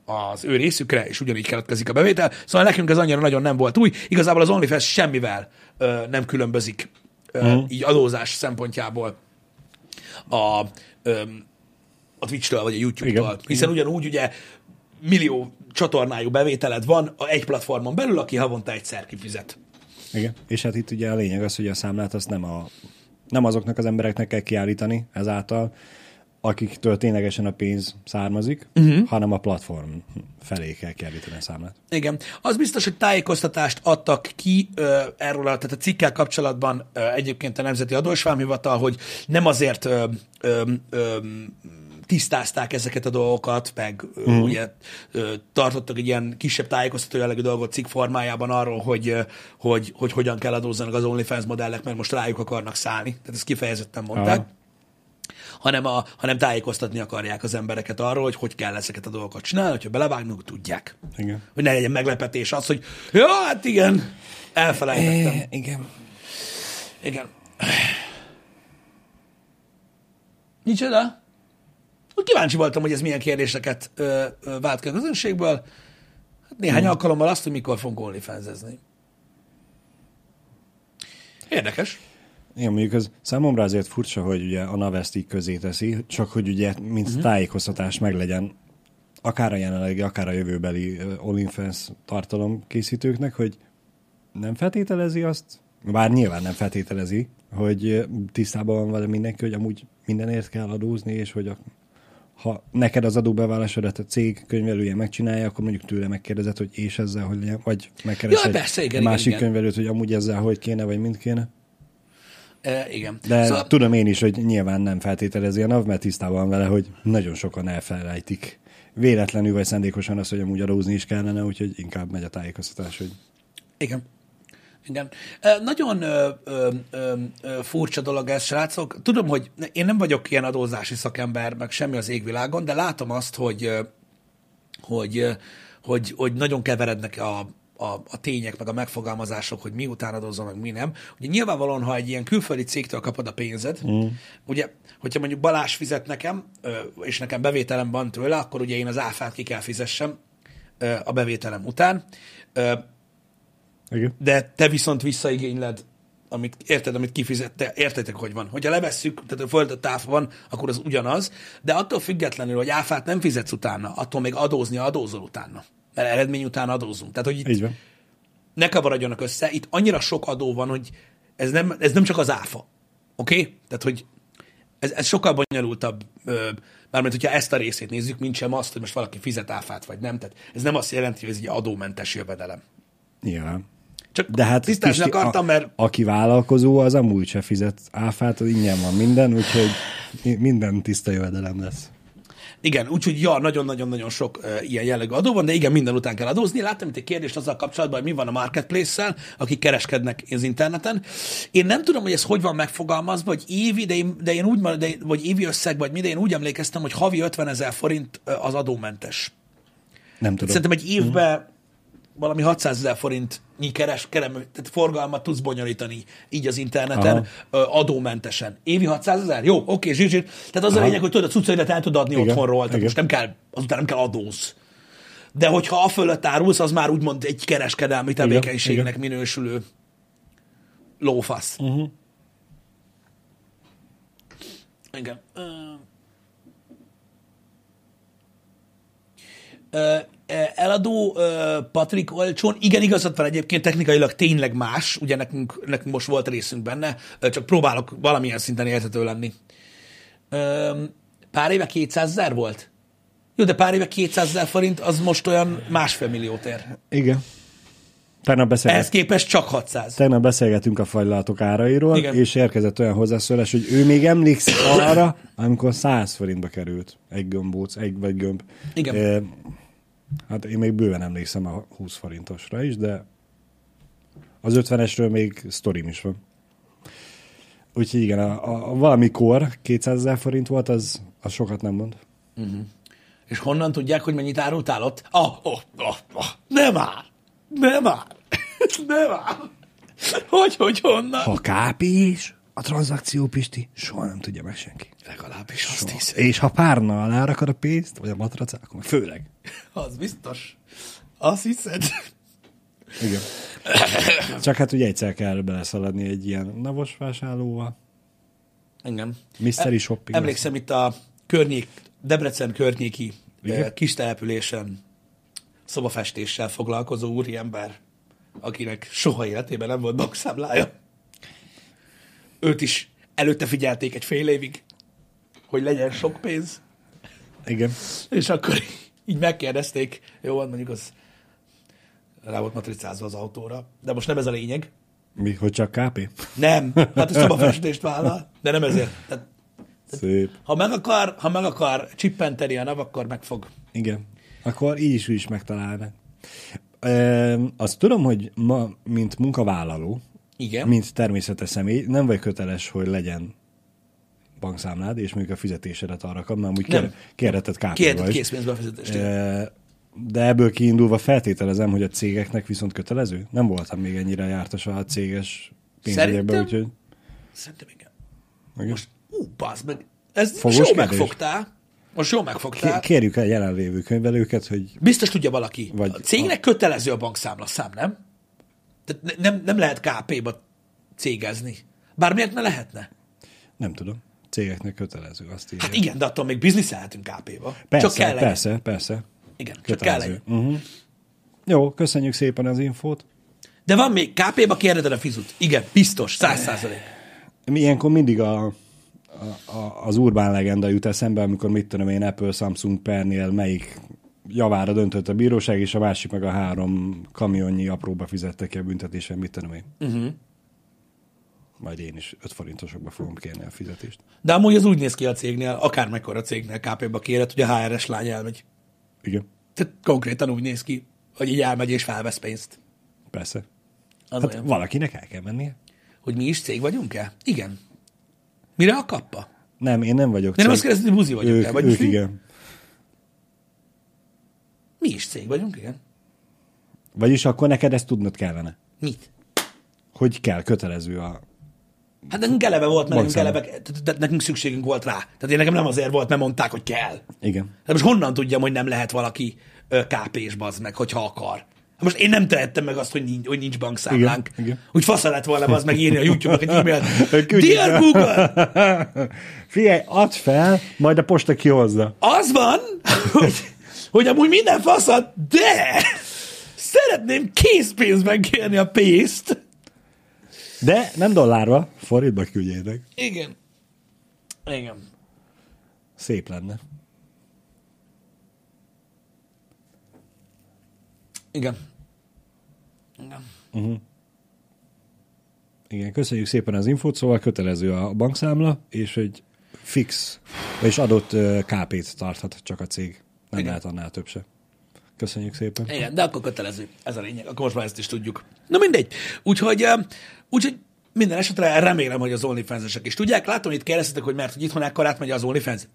az ő részükre, és ugyanígy keletkezik a bevétel. Szóval nekünk ez annyira nagyon nem volt új. Igazából az OnlyFans semmivel nem különbözik uh-huh. így adózás szempontjából a, a Twitch-től vagy a YouTube-tól. Igen. Hiszen ugyanúgy ugye millió csatornájú bevételed van a egy platformon belül, aki havonta egyszer kifizet. Igen. És hát itt ugye a lényeg az, hogy a számlát azt nem, a, nem azoknak az embereknek kell kiállítani ezáltal, akiktől ténylegesen a pénz származik, uh-huh. hanem a platform felé kell kiállítani a számlát. Igen. Az biztos, hogy tájékoztatást adtak ki ö, erről, a, tehát a cikkel kapcsolatban ö, egyébként a Nemzeti Adósvámhivatal, hogy nem azért ö, ö, ö, tisztázták ezeket a dolgokat, meg uh-huh. ugye tartottak egy ilyen kisebb tájékoztató jellegű dolgot cikk formájában arról, hogy, hogy, hogy hogyan kell adózzanak az OnlyFans modellek, mert most rájuk akarnak szállni. Tehát ezt kifejezetten mondták. Aha. hanem, a, hanem tájékoztatni akarják az embereket arról, hogy hogy kell ezeket a dolgokat csinálni, hogyha belevágnak, tudják. Igen. Hogy ne legyen meglepetés az, hogy ja, hát igen, elfelejtettem. igen. Igen. Micsoda? Kíváncsi voltam, hogy ez milyen kérdéseket ö, ö, vált ki a közönségből. Hát néhány hmm. alkalommal azt, hogy mikor fogunk onlyfans Érdekes. Igen, mondjuk az számomra azért furcsa, hogy ugye a Navest így közé teszi, csak hogy ugye mint uh-huh. tájékoztatás meglegyen akár a jelenlegi, akár a jövőbeli OnlyFans tartalom készítőknek, hogy nem feltételezi azt, bár nyilván nem feltételezi, hogy tisztában van vele mindenki, hogy amúgy mindenért kell adózni, és hogy a, ha neked az adóbevallásodat a cég könyvelője megcsinálja, akkor mondjuk tőle megkérdezed, hogy és ezzel, hogy legyen, vagy megkeresed Ja, persze, igen, egy igen, másik igen. könyvelőt, hogy amúgy ezzel hogy kéne, vagy mind kéne. E, igen. De Szóval, tudom én is, hogy nyilván nem feltételezi a NAV, mert tisztában vele, hogy nagyon sokan elfelejtik véletlenül vagy szándékosan azt, hogy amúgy adózni is kellene, úgyhogy inkább megy a tájékoztatás, hogy Igen. Igen. Nagyon ö, ö, ö, furcsa dolog ez, srácok. Tudom, hogy én nem vagyok ilyen adózási szakember, meg semmi az égvilágon, de látom azt, hogy, hogy, hogy, hogy nagyon keverednek a, a, a tények, meg a megfogalmazások, hogy mi után adózom, meg mi nem. Ugye nyilvánvalóan, ha egy ilyen külföldi cégtől kapod a pénzed, mm. ugye, hogyha mondjuk Balázs fizet nekem, és nekem bevételem van tőle, akkor ugye én az áfát ki kell fizessem a bevételem után. Igen. de te viszont visszaigényled, amit, érted, amit kifizette, értetek, hogy van. Hogyha levesszük, tehát a földet áfa van, akkor az ugyanaz, de attól függetlenül, hogy áfát nem fizetsz utána, attól még adózni adózol utána. Mert eredmény után adózunk. Tehát, hogy itt Így van. ne kavarodjanak össze, itt annyira sok adó van, hogy ez nem, ez nem csak az áfa. Oké? Okay? Tehát, hogy ez, ez sokkal bonyolultabb, mármint hogyha ezt a részét nézzük, mint sem azt, hogy most valaki fizet áfát, vagy nem. Tehát ez nem azt jelenti, hogy ez egy adómentes jövedelem. Nyilván. Csak De hát tisztázni Pisti, akartam, mert a, aki vállalkozó, az amúgy se fizet áfát, az ingyen van minden, úgyhogy minden tiszta jövedelem lesz. Igen, úgyhogy ja, nagyon-nagyon-nagyon sok uh, ilyen jellegű adó van, de igen, minden után kell adózni. Láttam itt egy kérdést azzal kapcsolatban, hogy mi van a marketplace-szel, akik kereskednek az interneten. Én nem tudom, hogy ez hogy van megfogalmazva, vagy évi, de én, de én úgy, de, vagy évi összeg, vagy mi, de én úgy emlékeztem, hogy havi 50 ezer forint az adómentes. Nem tudom. Szerintem egy évben valami 600 ezer forintnyi keres, kerem, tehát forgalmat tudsz bonyolítani így az interneten Aha. adómentesen. Évi 600 ezer? Jó, oké, zsír, Tehát az a Aha. lényeg, hogy tudod, a cuccaidat el tudod adni Igen, otthonról, tehát igen. most nem kell, azután nem kell adóz. De hogyha a fölött árulsz, az már úgymond egy kereskedelmi tevékenységnek minősülő lófasz. Uh-huh. Igen. Ö, eladó Patrik olcsón, igen, igazad van egyébként, technikailag tényleg más, ugye nekünk, nekünk most volt részünk benne, csak próbálok valamilyen szinten érthető lenni. Pár éve 200 ezer volt? Jó, de pár éve 200 ezer forint, az most olyan másfél milliót ér. Igen. Tegnap, Ehhez beszélget, képest csak 600. tegnap beszélgetünk a fagylaltok árairól, Igen. és érkezett olyan hozzászólás, hogy ő még emlékszik arra, amikor 100 forintba került egy gömbóc, egy vagy gömb. Igen. E, hát én még bőven emlékszem a 20 forintosra is, de az 50-esről még sztorim is van. Úgyhogy igen, a, a, a valamikor 200 ezer forint volt, az, az sokat nem mond. És honnan tudják, hogy mennyit árultál ott? Ah, oh, oh, oh. Nem már! Nem már! Nem már! Hogy, hogy, honnan? Ha KP is, a tranzakció Pisti, soha nem tudja meg senki. Legalábbis azt Soha. hiszem. És ha párna alá rakod a pénzt, vagy a matracát, akkor főleg. Az biztos. Azt hiszed? Igen. Csak hát ugye egyszer kell beleszaladni egy ilyen navos vásárlóval. Engem. Mystery shopping. Emlékszem itt a környék, Debrecen környéki Igen? eh, kis településen szobafestéssel foglalkozó úriember, akinek soha életében nem volt bankszámlája. Őt is előtte figyelték egy fél évig, hogy legyen sok pénz, Igen. és akkor így megkérdezték, jó, van mondjuk az rá volt matricázva az autóra, de most nem ez a lényeg. Mi, hogy csak KP? Nem, hát a szobafestést vállal, de nem ezért. Tehát, Szép. ha meg akar, ha meg akar csippenteni a nav, akkor meg fog. Igen. Akkor így is, úgy is megtalálnak. Azt tudom, hogy ma, mint munkavállaló, Igen. mint természetes személy, nem vagy köteles, hogy legyen bankszámlád, és mondjuk a fizetésedet arra kap, mert amúgy Nem. kér, kérheted kp Kérted készpénzbefizetést. Ö, De ebből kiindulva feltételezem, hogy a cégeknek viszont kötelező? Nem voltam még ennyire jártas a céges pénzügyekben, úgyhogy... Szerintem igen. Igen. Most, ú, bazd meg. Ez Fogos most jó kérdés? megfogtál. Most jó megfogtál. Ké- Kérjük el jelenlévő könyvelőket, hogy Biztos tudja valaki. Vagy a cégnek kötelező a bankszámla szám, nem? Tehát ne- nem, nem lehet KP-ba cégezni. Bármiért ne lehetne. nem tudom, cégeknek kötelező, azt írja. Hát igen, de attól még bizniszelhetünk KP-ba. persze, Csak kell legyen. persze, persze. Igen, csak kell Kötelező. legyen. Uh-huh. Jó, köszönjük szépen az infót. De van még, KP-ba kérded a fizut. Igen, biztos, száz százalék. Ilyenkor mindig a, a, a, az urbán legenda jut eszembe, amikor mit tudom én, Apple, Samsung pernél melyik javára döntött a bíróság, és a másik meg a három kamionnyi apróba fizette ki a büntetésen, mit tudom én. Uh-huh. Majd én is 5 forintosokba fogom kérni a fizetést. De amúgy az úgy néz ki a cégnél, akármekkora cégnél KP-ba kéred, hogy a HRS lány elmegy. Igen, Tehát konkrétan úgy néz ki, hogy így elmegy és felvesz pénzt. persze. Az Hát olyan. valakinek el kell mennie. Hogy mi is cég vagyunk-e? Igen. Mire a kappa? Nem, én nem vagyok De nem azt kérdezed, hogy buzi vagyunk-e? ők, Vagy ők igen. Mi is cég vagyunk, igen. Vagyis akkor neked ezt tudnod kellene. Mit? Hogy kell, kötelező a... Hát nekünk eleve volt, mert nekünk, eleve, tehát- nekünk szükségünk volt rá. Tehát én nekem nem azért volt, mert mondták, hogy kell. Igen. De most honnan tudjam, hogy nem lehet valaki KP-s bazd meg, hogyha akar? Hát Most én nem tehettem meg azt, hogy nincs, hogy nincs bankszámlánk. Igen, igen. Úgy fasza lett volna az meg írni a YouTube-nak egy e-mailt. Dear. Google, Figyelj, add fel, majd a posta kihozza. az van, hogy, hogy amúgy minden faszat, de szeretném készpénzben kérni a pénzt. De nem dollárba, forintba küldjétek. Igen. Igen. Szép lenne. Igen. Igen. Igen, köszönjük szépen az infót, szóval kötelező a bankszámla, és egy fix, és adott KP-t tarthat csak a cég. Nem Igen. Lehet annál több se. Köszönjük szépen. Igen, de akkor kötelező. Ez a lényeg. Akkor most már ezt is tudjuk. Na mindegy. Úgyhogy, úgyhogy minden esetre remélem, hogy az onlyfans is tudják. Látom, itt kérdeztetek, hogy mert hogy itthon ekkor átmegy az OnlyFans.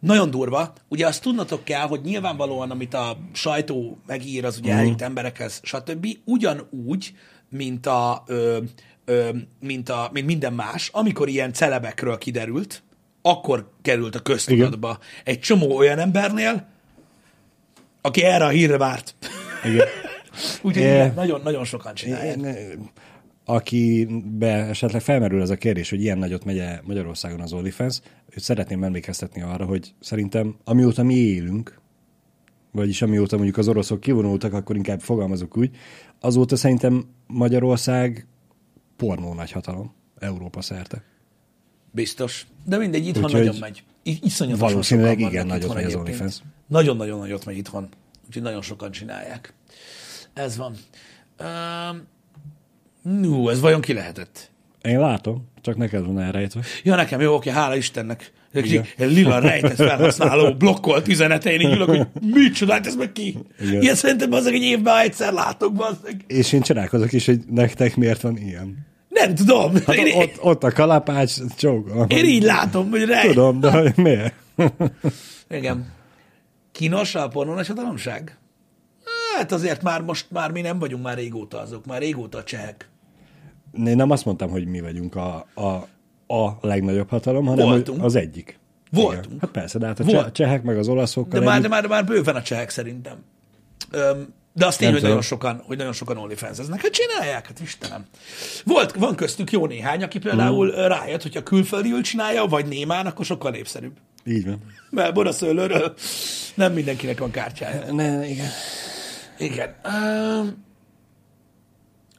Nagyon durva. Ugye azt tudnatok kell, hogy nyilvánvalóan, amit a sajtó megír, az ugye eljut emberekhez, stb. Ugyanúgy, mint a, ö, ö, mint, a, mint minden más, amikor ilyen celebekről kiderült, akkor került a köztudatba egy csomó olyan embernél, aki erre a hírre várt. Igen. Úgyhogy igen, nagyon-nagyon sokan csinálják. Én, akibe esetleg felmerül ez a kérdés, hogy ilyen nagyot megy -e Magyarországon az OnlyFans, őt szeretném emlékeztetni arra, hogy szerintem amióta mi élünk, vagyis amióta mondjuk az oroszok kivonultak, akkor inkább fogalmazok úgy, azóta szerintem Magyarország pornó nagyhatalom Európa szerte. Biztos. De mindegy, itthon Úgyhogy nagyon megy. Iszonyatosan valószínűleg igen, vannak nagyot megy az. OnlyFans. Nagyon-nagyon nagyot megy itthon. Úgyhogy nagyon sokan csinálják. Ez van. Um, Nú, ez vajon ki lehetett? Én látom, csak neked van elrejtve. Ja, nekem jó, oké, hála Istennek. Igen. Egy lila rejtett felhasználó blokkolt üzenetein, így ülök, hogy mit csodált ez meg ki? Igen. Ilyen szerintem az egy évben egyszer látok, bazzeg. És én csodálkozok is, hogy nektek miért van ilyen. Nem tudom. Hát én, ott, ott a kalapács, csók. én így látom, hogy rej. Tudom, de miért? Igen. Kínos a pornónas hatalomság? Hát azért már most már mi nem vagyunk már régóta azok, már régóta a csehek. Én nem azt mondtam, hogy mi vagyunk a, a, a legnagyobb hatalom, hanem Voltunk. az egyik. Voltunk. Igen. Hát persze, de hát a Volt. Volt. csehek meg az olaszokkal De már, együtt, de már, de már bőven a csehek szerintem. Öm, de azt tény, hogy nagyon sokan, hogy nagyon sokan OnlyFans-eznek. Hát csinálják, hát Istenem. Volt, van köztük jó néhány, aki például mm. rájött, hogyha külföldiül csinálja, vagy némán, akkor sokkal népszerűbb. Így van. Mert boraszőlőről nem mindenkinek van kártyája. Ne, igen. Igen. Um,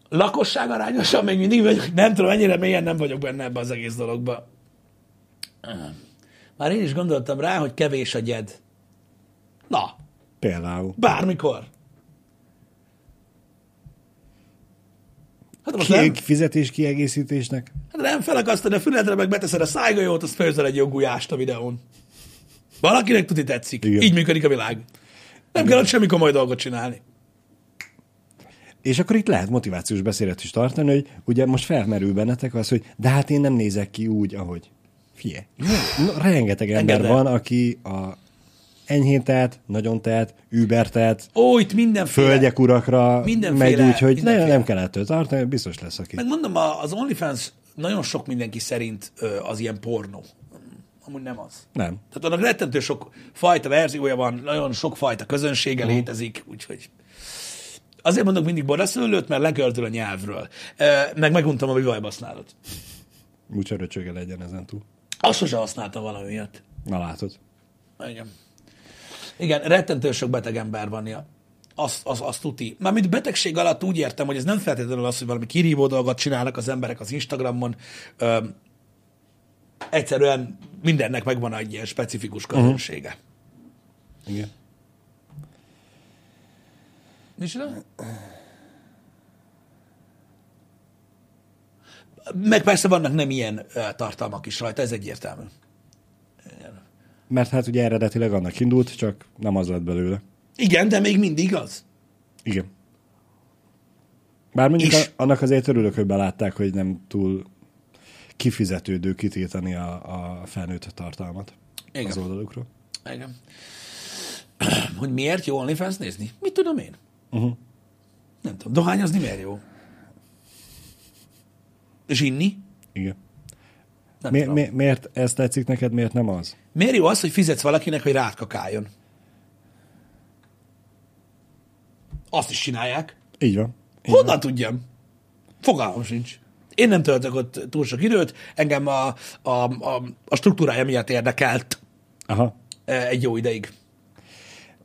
lakosság arányosan még mindig vagyok, nem tudom, ennyire mélyen nem vagyok benne ebbe az egész dologba. Már én is gondoltam rá, hogy kevés a gyed. Na, Például. bármikor. Hát most nem, fizetés kiegészítésnek? hát nem felakasztod a füledre, meg beteszed a szájgajót, azt főzzel egy jó gulyást a videón. Valakinek tuti tetszik. Igen. Így működik a világ. Nem kell ott semmi komoly dolgot csinálni. És akkor itt lehet motivációs beszédet is tartani, hogy ugye most felmerül bennetek az, hogy de hát én nem nézek ki úgy, ahogy. Fie. No, rengeteg ember Engedd el. van, aki a enyhén tehet, nagyon tehet, über tehet, Ó, itt mindenféle. földek urakra Mindenféle- megy úgy, hogy ne, mindenféle. nem kell ettől tartani, biztos lesz, aki. Meg mondom, a- az OnlyFans nagyon sok mindenki szerint az ilyen pornó. Amúgy nem az. Nem. Tehát annak rettentő sok fajta verziója van, nagyon sok fajta közönsége létezik, úgyhogy azért mondok mindig boraszőlőt, mert legördül a nyelvről. Meg meguntam a vivajbasználat. Úgyhogy röcsöge legyen ezen túl. Azt sose használtam valami miatt. Na látod. Igen. Igen, rettentő sok beteg ember van, ja. Azt, az, azt tuti. Mármint betegség alatt úgy értem, hogy ez nem feltétlenül az, hogy valami kirívó dolgot csinálnak az emberek az Instagramon. Ö, egyszerűen mindennek megvan egy ilyen specifikus közönsége. Uh-huh. Igen. Micsoda? Meg persze vannak nem ilyen tartalmak is rajta, ez egyértelmű. Mert hát ugye eredetileg annak indult, csak nem az lett belőle. Igen, de még mindig az. Igen. Bár mondjuk És- annak azért örülök, hogy belátták, hogy nem túl kifizetődő kitiltani a, a felnőtt tartalmat Igen. az oldalukról. Igen. Hogy miért jó OnlyFans nézni? Mit tudom én? Uh-huh. Nem tudom. Dohányozni miért jó? És inni? Igen. Nem Mi, tudom. mi, miért ez tetszik neked, miért nem az? Miért jó az, hogy fizetsz valakinek, hogy rátkakáljon? Azt is csinálják. Így van. Így Honnan tudjam? Fogalmam sincs. Én nem töltök ott túl sok időt, engem a, a, a, a struktúrája miatt érdekelt Aha. eh, egy jó ideig.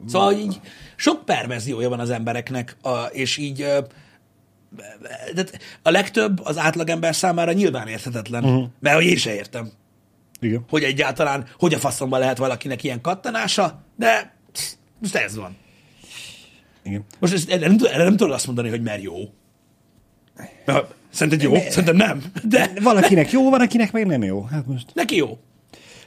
Szóval így sok perverziója van az embereknek, és így de a legtöbb az átlagember számára nyilván érthetetlen, uh-huh. mert hogy én se értem, Igen. hogy egyáltalán hogy a faszomban lehet valakinek ilyen kattanása, de psz, most ez van. Igen. Most ezt, erre, nem, erre nem tudod azt mondani, hogy mert jó. Mert Szerinted jó? Szerintem nem. De Valakinek jó, van, akinek meg nem jó. Hát most neki jó.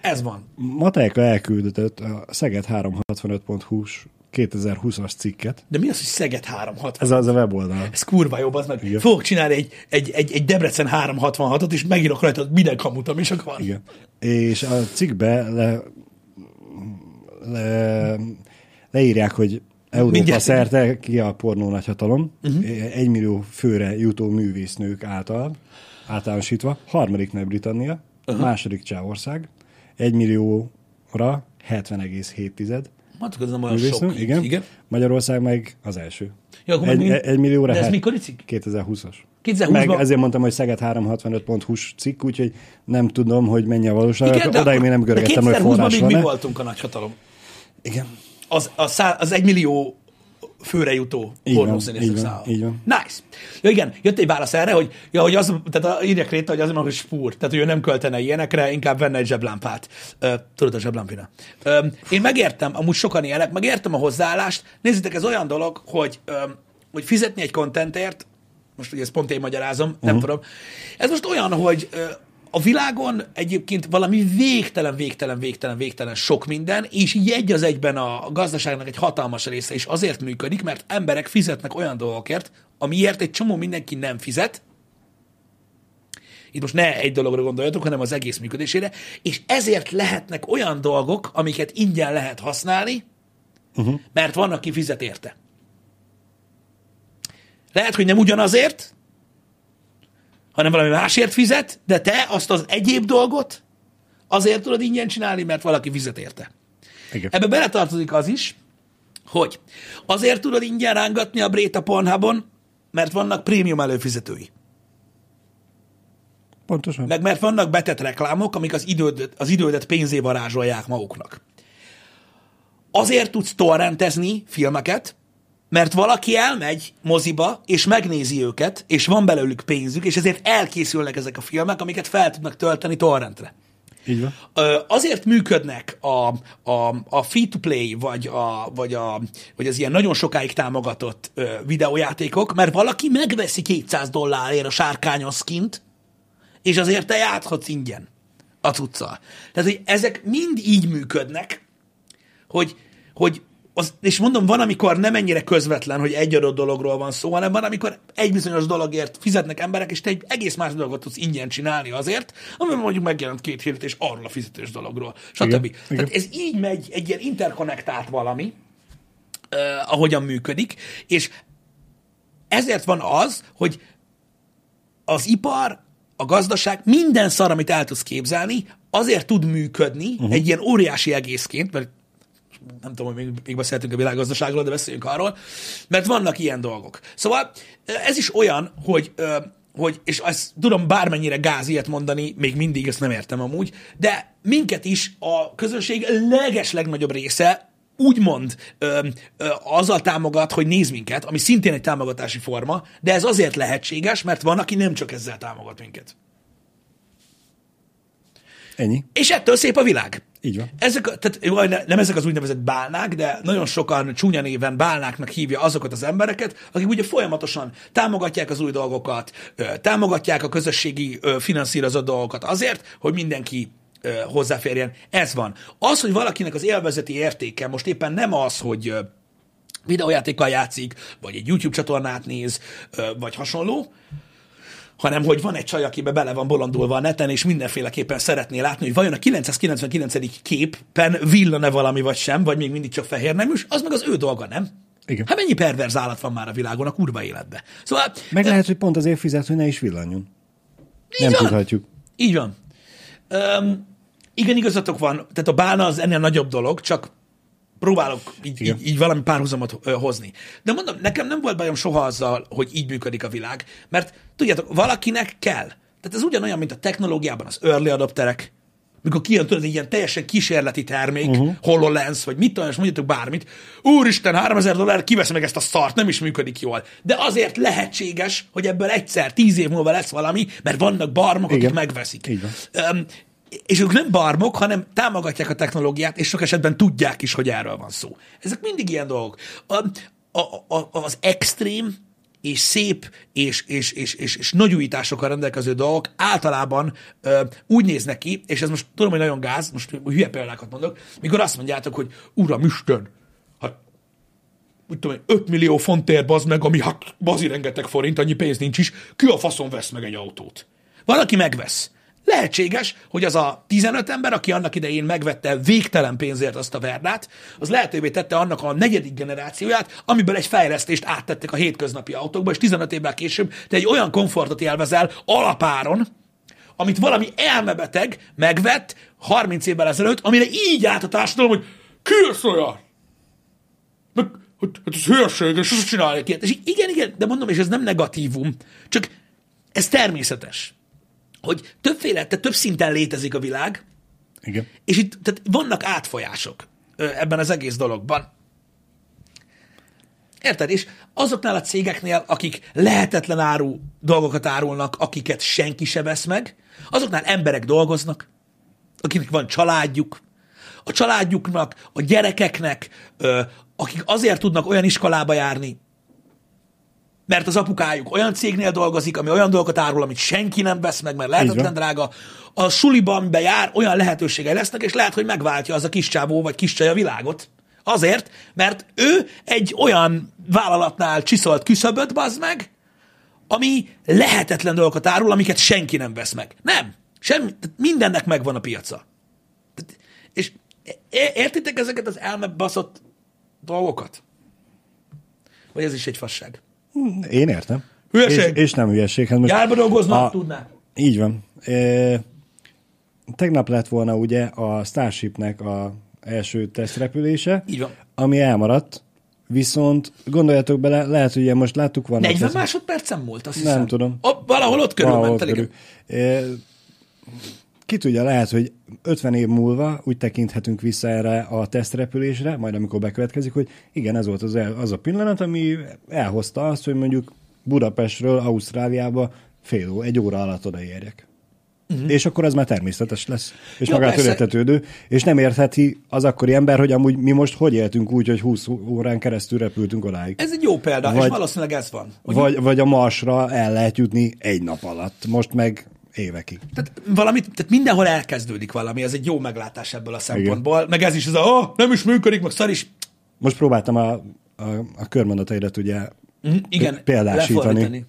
Ez van. Matejka elküldött a Szeged 365.hu-s 2020-as cikket. De mi az, hogy Szeged 360? Ez az a weboldal. Ez kurva jobb, az meg. Igen. Fogok csinálni egy, egy, egy, egy Debrecen 366-ot, és megírok rajta minden kamut, ami csak van. Igen. És a cikkbe le, le, leírják, hogy Európa Mindjárt. szerte ki a pornó nagyhatalom, uh-huh. egy millió főre jutó művésznők által általánosítva, harmadik Nagy-Britannia, uh-huh. második Csehország, egy millióra 70,7 Mondtuk, ez nem olyan művésznő, sok. igen. igen. Magyarország meg az első. Ja, akkor egy, mind- egy millióra De ez het- mikor cikk? 2020-as. 2020-ban? Meg ezért mondtam, hogy Szeged 365.hu-s cikk, úgyhogy nem tudom, hogy mennyi a valóság. Igen, Odáig még nem görgettem, hogy 2020-ban forrás még mi voltunk a nagyhatalom? Igen. Az, a szá, az egy millió főre jutó pornószínészek száma. Nice. Ja, igen, jött egy válasz erre, hogy, ja, hogy az, tehát a, írják Réta, hogy azért van, hogy spúr, tehát hogy ő nem költene ilyenekre, inkább venne egy zseblámpát. Ö, tudod, a zseblámpina. Ö, én megértem, amúgy sokan ilyenek, megértem a hozzáállást. Nézzétek, ez olyan dolog, hogy, ö, hogy fizetni egy kontentért, most ugye ezt pont én magyarázom, nem Mhm. uh-huh. tudom. Ez most olyan, hogy a világon egyébként valami végtelen, végtelen, végtelen, végtelen sok minden, és így egy az egyben a gazdaságnak egy hatalmas része is azért működik, mert emberek fizetnek olyan dolgokért, amiért egy csomó mindenki nem fizet, itt most ne egy dologra gondoljatok, hanem az egész működésére, és ezért lehetnek olyan dolgok, amiket ingyen lehet használni, uh-huh. mert van, aki fizet érte. Lehet, hogy nem ugyanazért, hanem valami másért fizet, de te azt az egyéb dolgot azért tudod ingyen csinálni, mert valaki fizet érte. Igen. Ebbe beletartozik az is, hogy azért tudod ingyen rángatni a brét a Pornhubon, mert vannak prémium előfizetői. Pontosan. Meg mert vannak betett reklámok, amik az idődet, az idődet pénzé varázsolják maguknak. Azért tudsz torrentezni filmeket, mert valaki elmegy moziba, és megnézi őket, és van belőlük pénzük, és ezért elkészülnek ezek a filmek, amiket fel tudnak tölteni torrentre. Így van. Azért működnek a, a, a free-to-play, vagy, a, vagy, a, vagy az ilyen nagyon sokáig támogatott ö, videójátékok, mert valaki megveszi 200 dollárért a sárkányos skint, és azért te játszhatsz ingyen a cuccal. Tehát, hogy ezek mind így működnek, hogy, hogy az, és mondom, van, amikor nem ennyire közvetlen, hogy egy adott dologról van szó, hanem van, amikor egy bizonyos dologért fizetnek emberek, és te egy egész más dolgot tudsz ingyen csinálni azért, amiben mondjuk megjelent két hirdetés arról a fizetős dologról, stb. Igen, Igen, igen. Tehát ez így megy, egy ilyen interkonnektált valami, uh, ahogyan működik, és ezért van az, hogy az ipar, a gazdaság, minden szar, amit el tudsz képzelni, azért tud működni uh-huh. egy ilyen óriási egészként, mert nem tudom, hogy még, még beszéltünk a világgazdaságról, de beszéljünk arról, mert vannak ilyen dolgok. Szóval ez is olyan, hogy, hogy és ezt tudom bármennyire gáz ilyet mondani, még mindig ezt nem értem amúgy, de minket is a közönség leges legnagyobb része úgymond ö, ö, azzal támogat, hogy néz minket, ami szintén egy támogatási forma, de ez azért lehetséges, mert van, aki nem csak ezzel támogat minket. Ennyi. És ettől szép a világ. Így van. Ezek, tehát jó, ne- nem ezek az úgynevezett bálnák, de nagyon sokan csúnya néven bálnáknak hívja azokat az embereket, akik ugye folyamatosan támogatják az új dolgokat, támogatják a közösségi finanszírozott dolgokat azért, hogy mindenki hozzáférjen. Ez van. Az, hogy valakinek az élvezeti értéke most éppen nem az, hogy videójátékkal játszik, vagy egy YouTube csatornát néz, vagy hasonló, hanem hogy van egy csaj, akibe bele van bolondulva a neten, és mindenféleképpen szeretné látni, hogy vajon a 999. képen villan-e valami vagy sem, vagy még mindig csak fehér neműs, az meg az ő dolga, nem? Igen. Hát mennyi perverz állat van már a világon a kurva életbe. Szóval Meg lehet, hogy pont azért fizet, hogy ne is villanjon. Nem van. tudhatjuk. Így van. Um, igen, igazatok van, tehát a bálna az ennél nagyobb dolog, csak próbálok így, így, így valami párhuzamot hozni. De mondom, nekem nem volt bajom soha azzal, hogy így működik a világ, mert tudjátok, valakinek kell. Tehát ez ugyanolyan, mint a technológiában az early adopterek, mikor kijön tudod, egy ilyen teljesen kísérleti termék, uh-huh. HoloLens, vagy mit tudom, és mondjatok bármit, úristen, 3000 dollár, kivesz meg ezt a szart, nem is működik jól. De azért lehetséges, hogy ebből egyszer, tíz év múlva lesz valami, mert vannak barmok, akik Igen. megveszik. Van. Öm, és ők nem barmok, hanem támogatják a technológiát, és sok esetben tudják is, hogy erről van szó. Ezek mindig ilyen dolgok. A, a, a, az extrém és szép és, és, és, és, és nagy újításokkal rendelkező dolgok általában ö, úgy néznek ki, és ez most tudom, hogy nagyon gáz, most hülye példákat mondok, mikor azt mondjátok, hogy uram, Isten, hát úgy tudom, 5 millió fontért bazd meg, ami hát bazi rengeteg forint, annyi pénz nincs is, ki a faszon vesz meg egy autót? Valaki megvesz. Lehetséges, hogy az a 15 ember, aki annak idején megvette végtelen pénzért azt a verdát, az lehetővé tette annak a negyedik generációját, amiből egy fejlesztést áttettek a hétköznapi autókba, és 15 évvel később te egy olyan komfortot élvezel alapáron, amit valami elmebeteg megvett 30 évvel ezelőtt, amire így állt a társadalom, hogy ki lesz olyan? Meg, hogy, hát ez hülyeség, és ezt csinálják ilyet. És igen, igen, de mondom, és ez nem negatívum, csak ez természetes hogy többféle, tehát több szinten létezik a világ, Igen. és itt tehát vannak átfolyások ebben az egész dologban. Érted? És azoknál a cégeknél, akik lehetetlen áru dolgokat árulnak, akiket senki se vesz meg, azoknál emberek dolgoznak, akiknek van családjuk, a családjuknak, a gyerekeknek, akik azért tudnak olyan iskolába járni, mert az apukájuk olyan cégnél dolgozik, ami olyan dolgokat árul, amit senki nem vesz meg, mert lehetetlen drága, a suliban bejár, olyan lehetőségei lesznek, és lehet, hogy megváltja az a kis csávó vagy kis csaj a világot. Azért, mert ő egy olyan vállalatnál csiszolt küszöböt, bazd meg, ami lehetetlen dolgokat árul, amiket senki nem vesz meg. Nem. Semmi, mindennek megvan a piaca. És értitek ezeket az elmebaszott dolgokat? Vagy ez is egy fasság? Én értem. Hülyeség. És, és nem hülyeség. Hát most Gyárba dolgoznak, a- tudná. Így van. E, tegnap lett volna ugye a Starshipnek a első tesztrepülése, Így van. ami elmaradt, viszont gondoljatok bele, lehet, hogy ugye most láttuk volna. 40 másodpercen múlt, azt Nem hiszem. tudom. O, valahol ott körül Valahol ment körül. E, ki tudja, lehet, hogy 50 év múlva úgy tekinthetünk vissza erre a tesztrepülésre, majd amikor bekövetkezik, hogy igen, ez volt az, el, az a pillanat, ami elhozta azt, hogy mondjuk Budapestről Ausztráliába fél ó, egy óra alatt odaérjek. Uh-huh. És akkor ez már természetes lesz, és. Ja, magától persze. értetődő, és nem értheti az akkori ember, hogy amúgy mi most hogy éltünk úgy, hogy 20 órán keresztül repültünk odáig. Ez egy jó példa, és Vagy- valószínűleg ez van. Vagy, vagy a Marsra el lehet jutni egy nap alatt, most meg évekig. Tehát, valamit, tehát mindenhol elkezdődik valami, ez egy jó meglátás ebből a szempontból. Igen. Meg ez is, ez a, oh, nem is működik, meg szar is. Most próbáltam a, a, a körmondataidat ugye Mhm, Igen, példásítani.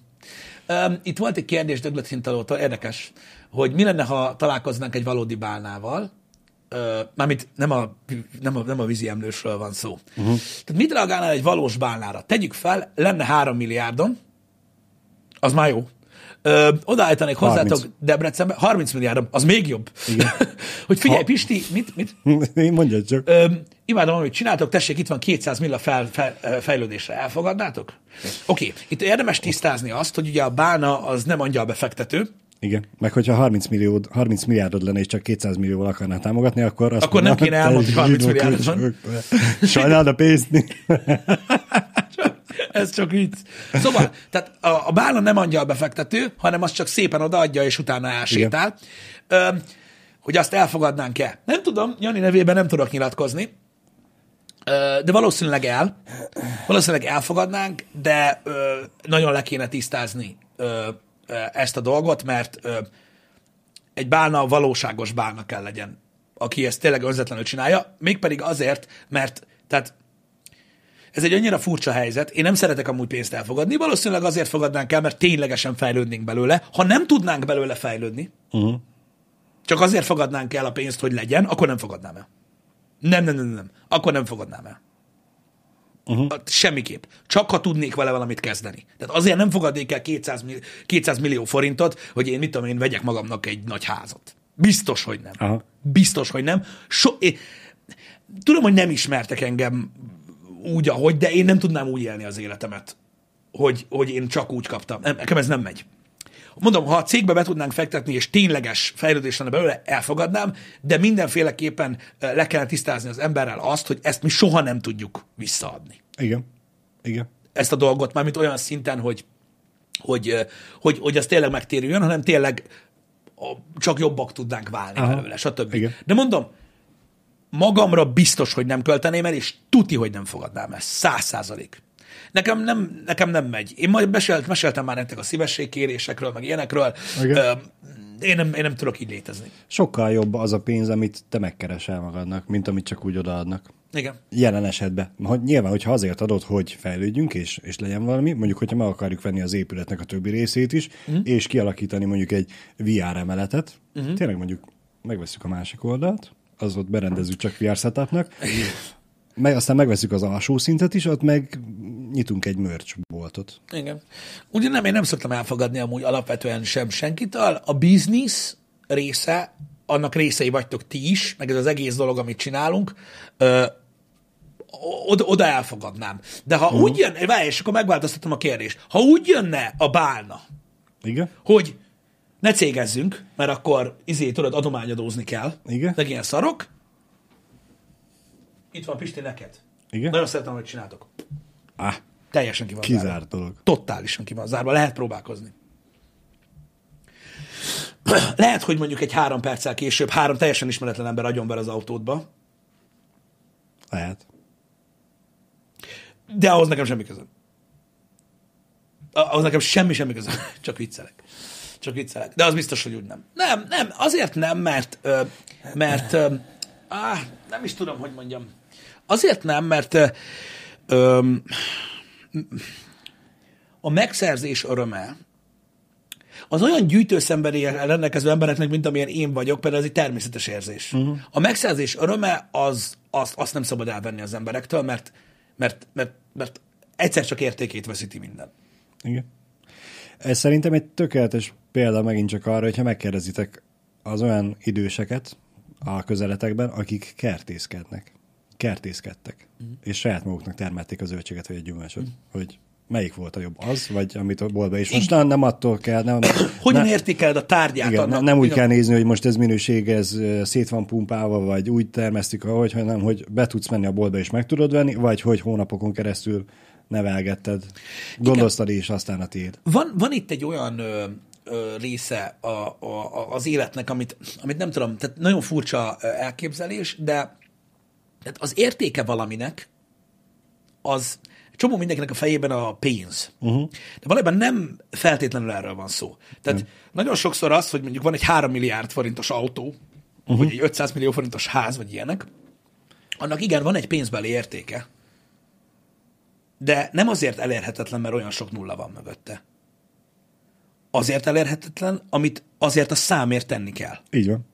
Um, itt volt egy kérdés Döglet Hintalótól, érdekes, hogy mi lenne, ha találkoznánk egy valódi bálnával, uh, mármint nem a, nem, a, nem a vízi emlősről van szó. Uh-huh. Tehát mit reagálnál egy valós bálnára? Tegyük fel, lenne három milliárdon, az már jó. Ö, odaállítanék hozzátok 30. Debrecenbe, 30 milliárdon, az még jobb. Igen. hogy figyelj, Ha- Pisti, mit, mit? Én mondja csak. Ö, imádom, amit csináltok, tessék, itt van 200 milla fel, fel, fejlődésre. Elfogadnátok? Oké, okay. itt érdemes tisztázni azt, hogy ugye a bána az nem angyal befektető, Igen. Meg hogyha 30, millió, 30 milliárdod lenne, és csak 200 millióval akarná támogatni, akkor azt Akkor nem mondaná, kéne elmondani, 30 zsidó milliárdod van. Sajnálod a pénzt. Ez csak vicc. Szóval, tehát a, a bálna nem angyal befektető, hanem azt csak szépen odaadja, és utána elsétál. Ö, hogy azt elfogadnánk-e? Nem tudom, Jani nevében nem tudok nyilatkozni, Ö, de valószínűleg el. Valószínűleg elfogadnánk, de ö, nagyon le kéne tisztázni ö, ö, ezt a dolgot, mert ö, egy bálna valóságos bálna kell legyen, aki ezt tényleg önzetlenül csinálja, mégpedig azért, mert tehát ez egy annyira furcsa helyzet. Én nem szeretek amúgy pénzt elfogadni. Valószínűleg azért fogadnánk el, mert ténylegesen fejlődnénk belőle. Ha nem tudnánk belőle fejlődni, uh-huh. csak azért fogadnánk el a pénzt, hogy legyen, akkor nem fogadnám el. Nem, nem, nem, nem. Akkor nem fogadnám el. Uh-huh. Semmiképp. Csak ha tudnék vele valamit kezdeni. Tehát azért nem fogadnék el 200, millió, 200 millió forintot, hogy én mit tudom én, vegyek magamnak egy nagy házat. Biztos, hogy nem. Aha. Biztos, hogy nem. So, én, tudom, hogy nem ismertek engem úgy, ahogy, de én nem tudnám úgy élni az életemet, hogy, hogy én csak úgy kaptam. Nekem ez nem megy. Mondom, ha a cégbe be tudnánk fektetni, és tényleges fejlődés lenne belőle, elfogadnám, de mindenféleképpen eh, le kellene tisztázni az emberrel azt, hogy ezt mi soha nem tudjuk visszaadni. Igen. Igen. Ezt a dolgot, mármint olyan szinten, hogy, hogy, eh, hogy, hogy az tényleg megtérüljön, hanem tényleg csak jobbak tudnánk válni Aha. belőle, stb. Igen. De mondom, magamra biztos, hogy nem költeném el, és tuti, hogy nem fogadnám ezt. Száz százalék. Nekem nem, nekem nem megy. Én majd mesélt, meséltem már nektek a szívességkérésekről, meg ilyenekről. Igen. Én nem, én nem tudok így létezni. Sokkal jobb az a pénz, amit te megkeresel magadnak, mint amit csak úgy odaadnak. Igen. Jelen esetben. Hogy nyilván, hogyha azért adod, hogy fejlődjünk, és, és legyen valami, mondjuk, hogyha meg akarjuk venni az épületnek a többi részét is, mm. és kialakítani mondjuk egy VR emeletet, mm. tényleg mondjuk megveszük a másik oldalt, az ott berendezzük csak VR setupnak, meg aztán megveszük az alsó szintet is, ott meg nyitunk egy merch boltot. Igen. Ugye nem, én nem szoktam elfogadni amúgy alapvetően sem senkitől. A business része, annak részei vagytok ti is, meg ez az egész dolog, amit csinálunk, ö, oda, oda elfogadnám. De ha uh-huh. úgy jön, várj, és akkor megváltoztatom a kérdést. Ha úgy jönne a bálna, Igen? hogy ne cégezzünk, mert akkor izé, tudod, adományadózni kell. Igen. Meg ilyen szarok. Itt van Pisti neked. Igen? Nagyon szeretem, hogy csináltok. Ah, Teljesen ki van zárva. kizárt dolog. Totálisan ki van zárva. Lehet próbálkozni. Lehet, hogy mondjuk egy három perccel később három teljesen ismeretlen ember agyon be az autódba, Lehet. de ahhoz nekem semmi közöm. Ahhoz nekem semmi, semmi közöm. Csak viccelek. Csak viccelek. De az biztos, hogy úgy nem. Nem, nem. Azért nem, mert, ö, mert ö, áh, nem is tudom, hogy mondjam. Azért nem, mert ö, ö, a megszerzés öröme az olyan gyűjtőszemberivel rendelkező embereknek, mint amilyen én vagyok, például ez egy természetes érzés. Uh-huh. A megszerzés öröme, az, azt, azt nem szabad elvenni az emberektől, mert, mert, mert, mert egyszer csak értékét veszíti minden. Igen. Ez szerintem egy tökéletes példa megint csak arra, hogyha megkérdezitek az olyan időseket a közeletekben, akik kertészkednek. Kertészkedtek. Mm. És saját maguknak termelték a zöldséget vagy a gyümölcsöt. Mm. Hogy melyik volt a jobb az, vagy amit a boltban is. Most nem, nem attól kell, nem, Hogyan értékeled a tárgyát igen, annak? nem úgy Igen. kell nézni, hogy most ez minőség, ez szét van pumpálva, vagy úgy termesztik, ahogy, hanem hogy be tudsz menni a boltba és meg tudod venni, vagy hogy hónapokon keresztül nevelgetted, gondoztad és aztán a tiéd. Van, van itt egy olyan ö, ö, része a, a, az életnek, amit, amit nem tudom, tehát nagyon furcsa elképzelés, de tehát az értéke valaminek, az csomó mindenkinek a fejében a pénz. Uh-huh. De valójában nem feltétlenül erről van szó. Tehát nem. nagyon sokszor az, hogy mondjuk van egy 3 milliárd forintos autó, uh-huh. vagy egy 500 millió forintos ház, vagy ilyenek, annak igen, van egy pénzbeli értéke, de nem azért elérhetetlen, mert olyan sok nulla van mögötte. Azért elérhetetlen, amit azért a számért tenni kell. Így van.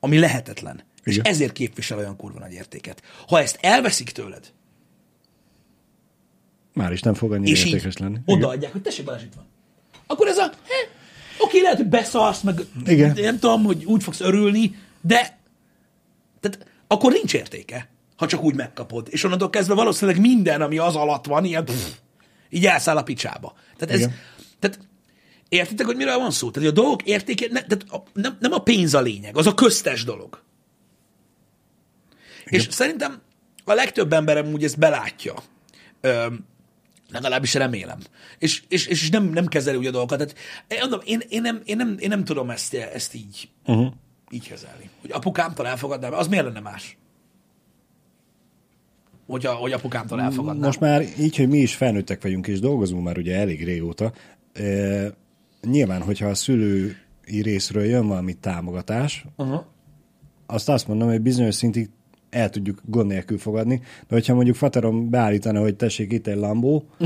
Ami lehetetlen. És Igen. ezért képvisel olyan kurva nagy értéket. Ha ezt elveszik tőled, Már is nem fog annyira és értékes így lenni. Igen. odaadják, hogy tessék, Balázs, itt van. Akkor ez a, he, oké, lehet, hogy beszarsz, meg Igen. nem tudom, hogy úgy fogsz örülni, de tehát akkor nincs értéke, ha csak úgy megkapod. És onnantól kezdve valószínűleg minden, ami az alatt van, ilyen pff, így elszáll a picsába. Tehát ez, Igen. tehát értitek, hogy miről van szó? Tehát a dolgok értéke, ne, tehát a, nem, nem a pénz a lényeg, az a köztes dolog. Igen. És szerintem a legtöbb ember úgy ezt belátja. Öm, legalábbis remélem. És, és, és nem, nem kezeli úgy a dolgokat. Tehát, én, mondom, én, én, nem, én, nem, én nem tudom ezt, ezt így, uh-huh. így kezelni. Hogy apukámtól elfogadnám, az miért lenne más? Hogy, a, hogy apukámtól elfogadnám. Most már így, hogy mi is felnőttek vagyunk, és dolgozunk már ugye elég régóta, e, nyilván, hogyha a szülői részről jön valami támogatás, Uh-huh. azt azt mondom, hogy bizonyos szintig el tudjuk gond nélkül fogadni, de hogyha mondjuk Faterom beállítana, hogy tessék itt egy Lambó,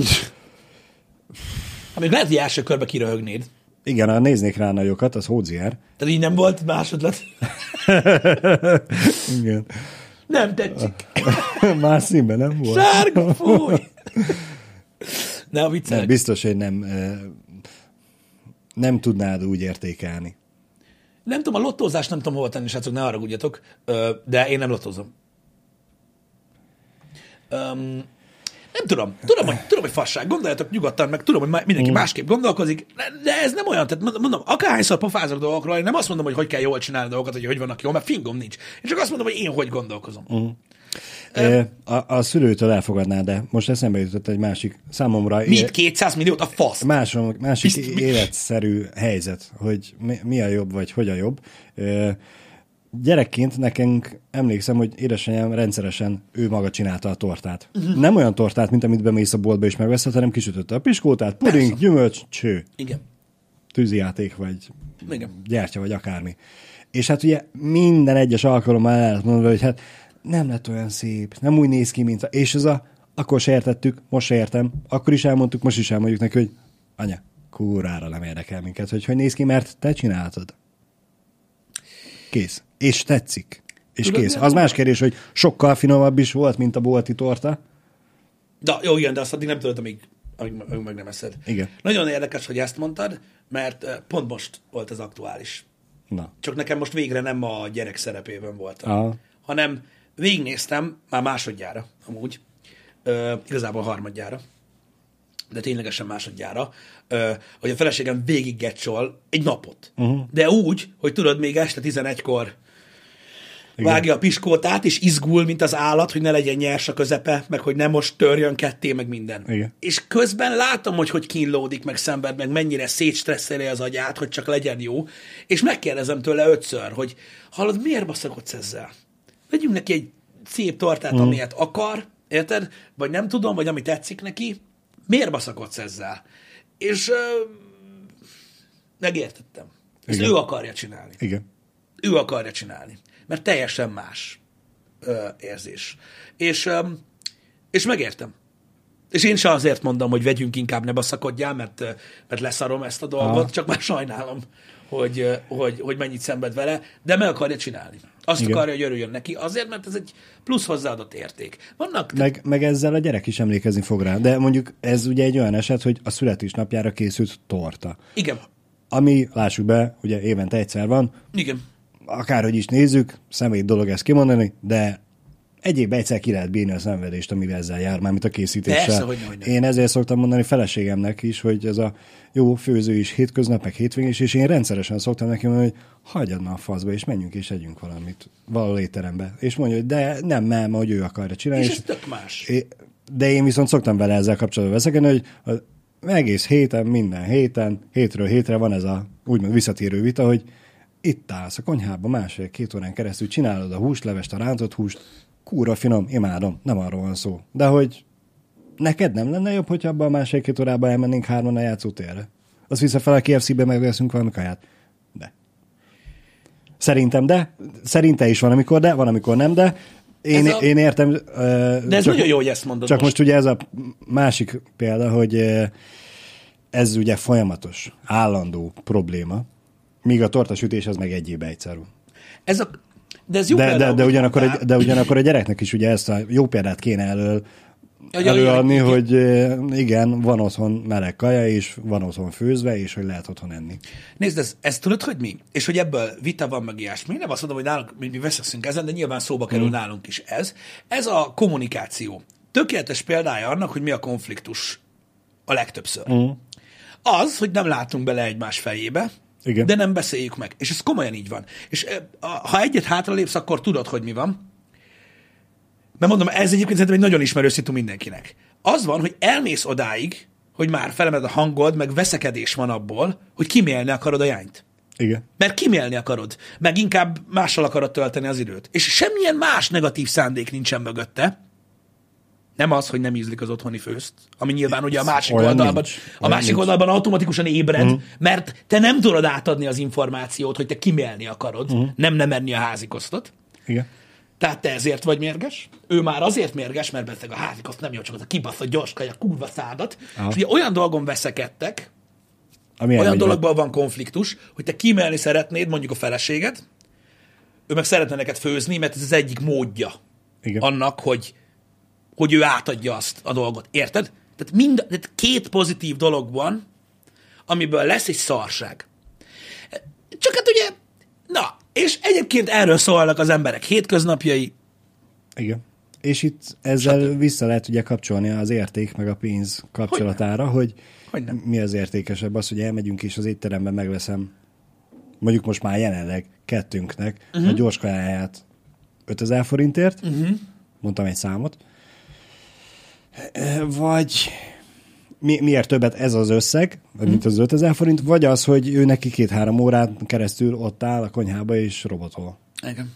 Hát még lehet, hogy első körbe kiröhögnéd. igen, ha néznék rá nagyokat, az hódziár. Tehát így nem volt másodlat. Igen. Nem tetszik. Más színben nem volt. Sárga, fúj! Ne, a viccelek. Nem, biztos, hogy nem, nem tudnád úgy értékelni. Nem tudom, a lottózást nem tudom hova tenni, srácok, ne haragudjatok, de én nem lottózom. Um, nem tudom. Tudom, hogy, tudom, hogy fasság. Gondoljatok nyugodtan, meg tudom, hogy mindenki másképp gondolkozik, de ez nem olyan. Tehát mondom- akárhányszor pofázok dolgokról, én nem azt mondom, hogy hogy kell jól csinálni dolgokat, hogy hogy vannak jól, mert fingom nincs. Én csak azt mondom, hogy én hogy gondolkozom. Uh, E, a, a szülőtől elfogadná, de most eszembe jutott egy másik számomra Mit? 200 milliót? A fasz. másom, másik Bizt- életszerű helyzet, hogy mi, mi a jobb, vagy hogy a jobb. E, gyerekként nekünk emlékszem, hogy édesanyám rendszeresen ő maga csinálta a tortát. Uh-huh. Nem olyan tortát, mint amit bemész a boltba és megveszed, hanem kisütötte a piskótát, puding, Persze. gyümölcs, cső, Igen. tűzijáték, vagy Igen. gyertya, vagy akármi. És hát ugye minden egyes alkalommal el lehet mondani, hogy hát nem lett olyan szép, nem úgy néz ki, mint a... És ez a... Akkor se értettük, most se értem. Akkor is elmondtuk, most is elmondjuk neki, hogy anya, kúrára nem érdekel minket, hogy hogy néz ki, mert te csináltad. Kész. És tetszik. És Tudod, kész. Az más kérdés, hogy sokkal finomabb is volt, mint a bolti torta. De jó, igen, de azt addig nem tudod, amíg, amíg, amíg meg nem eszed. Igen. Nagyon érdekes, hogy ezt mondtad, mert eh, pont most volt az aktuális. Na. Csak nekem most végre nem a gyerek szerepében voltam, Aha. hanem végignéztem, már másodjára amúgy, ö, igazából harmadjára, de ténylegesen másodjára, hogy a feleségem végig gecsol egy napot. Uh-huh. De úgy, hogy tudod, még este 11-kor Igen. vágja a piskótát, és izgul, mint az állat, hogy ne legyen nyers a közepe, meg hogy ne most törjön ketté, meg minden. Igen. És közben látom, hogy hogy kínlódik, meg szenved, meg mennyire szétstresszeli az agyát, hogy csak legyen jó, és megkérdezem tőle ötször, hogy hallod, miért baszakodsz ezzel? Vegyünk neki egy szép tortát, mm. amilyet akar, érted? Vagy nem tudom, vagy ami tetszik neki. Miért baszakodsz ezzel? És ö, megértettem. Ezt Igen. ő akarja csinálni Igen. ő akarja csinálni. Mert teljesen más ö, érzés. És, ö, és megértem. És én sem azért mondom, hogy vegyünk inkább, ne baszakodjál, mert, ö, mert leszarom ezt a dolgot, ah. csak már sajnálom, hogy, ö, hogy, hogy mennyit szenved vele, de meg akarja csinálni. Azt Igen. Akarja, hogy örüljön neki, azért, mert ez egy plusz hozzáadott érték. Vannak, Meg, meg ezzel a gyerek is emlékezni fog rá. De mondjuk ez ugye egy olyan eset, hogy a születésnapjára készült torta. igen, Ami, lássuk be, ugye évente egyszer van, igen, akárhogy is nézzük, személy dolog ezt kimondani, de egyéb egyszer ki lehet bírni a szenvedést, amivel ezzel jár, mármint a készítéssel. Persze, hogy nem, hogy nem. Én ezért szoktam mondani feleségemnek is, hogy ez a jó főző is hétköznap, meg hétvégén is, és én rendszeresen szoktam neki mondani, hogy hagyjad már a faszba, és menjünk és együnk valamit valahol étterembe. És mondja, hogy de nem, nem, hogy ő akarja csinálni. és ez tök más. De én viszont szoktam vele ezzel kapcsolatban veszekedni, hogy az egész héten, minden héten, hétről hétre van ez a úgymond visszatérő vita, hogy itt állsz a konyhában másfél-két órán keresztül, csinálod a húslevest, a rántott húst, kúra finom, imádom, nem arról van szó. De hogy neked nem lenne jobb, hogyha abban a másfél-két órában elmennénk hárman a játszótérre? Az visszafel a KFC-be megveszünk valami kaját? De. Szerintem de. Szerinte is van, amikor de, van, amikor nem de. Én, Ez a- én értem. De ez nagyon jó, hogy ezt mondod Csak most. most ugye ez a másik példa, hogy eh, ez ugye folyamatos, állandó probléma, míg a tortasütés az meg egy évben egyszer van. Ez a, de ez jó De, példa, de, de, ugyanakkor egy, de ugyanakkor a gyereknek is ugye ezt a jó példát kéne elől, a előadni, hogy eh, igen, van otthon meleg kaja, és van otthon főzve, és hogy lehet otthon enni. Nézd, ez, ez tudod, hogy mi? És hogy ebből vita van, meg ilyesmi. Nem azt mondom, hogy nálunk, mi, mi veszekszünk ezen, de nyilván szóba kerül mm. nálunk is ez. Ez a kommunikáció. Tökéletes példája annak, hogy mi a konfliktus a legtöbbször. Mm. Az, hogy nem látunk bele egymás fejébe, Igen. de nem beszéljük meg. És ez komolyan így van. És eh, ha egyet hátralépsz, akkor tudod, hogy mi van. Mert mondom, ez egyébként szerintem egy nagyon ismerő szitu mindenkinek. Az van, hogy elmész odáig, hogy már felemed a hangod, meg veszekedés van abból, hogy kimélni akarod a jányt. Igen. Mert kimélni akarod, meg inkább mással akarod tölteni az időt. És semmilyen más negatív szándék nincsen mögötte. Nem az, hogy nem ízlik az otthoni főzt, ami nyilván ugye a másik Olyan oldalban, nincs. a Olyan másik nincs. oldalban automatikusan ébred, uh-huh. mert te nem tudod átadni az információt, hogy te kimélni akarod, uh-huh. nem nem enni a házikosztot. Igen. Tehát te ezért vagy mérges, ő már azért mérges, mert beteg a házikoszt nem jó, csak az a kibaszott gyors kaja, kurva szádat. Aha. És ugye olyan dolgon veszekedtek, Ami olyan elmegy- dologban van konfliktus, hogy te kimelni szeretnéd mondjuk a feleséged, ő meg szeretne neked főzni, mert ez az egyik módja Igen. annak, hogy, hogy ő átadja azt a dolgot. Érted? Tehát, mind, tehát két pozitív dolog van, amiből lesz egy szarság. Csak hát ugye, na, és egyébként erről szólnak az emberek hétköznapjai, Igen. És itt ezzel vissza lehet ugye kapcsolni az érték meg a pénz kapcsolatára, hogy Hogyne. mi az értékesebb. Az, hogy elmegyünk és az étteremben megveszem, mondjuk most már jelenleg kettőnknek uh-huh. a gyors kajáját 5000 forintért, uh-huh. mondtam egy számot, vagy mi, miért többet ez az összeg, mint az 5000 forint, vagy az, hogy ő neki két-három órán keresztül ott áll a konyhába és robotol. Igen.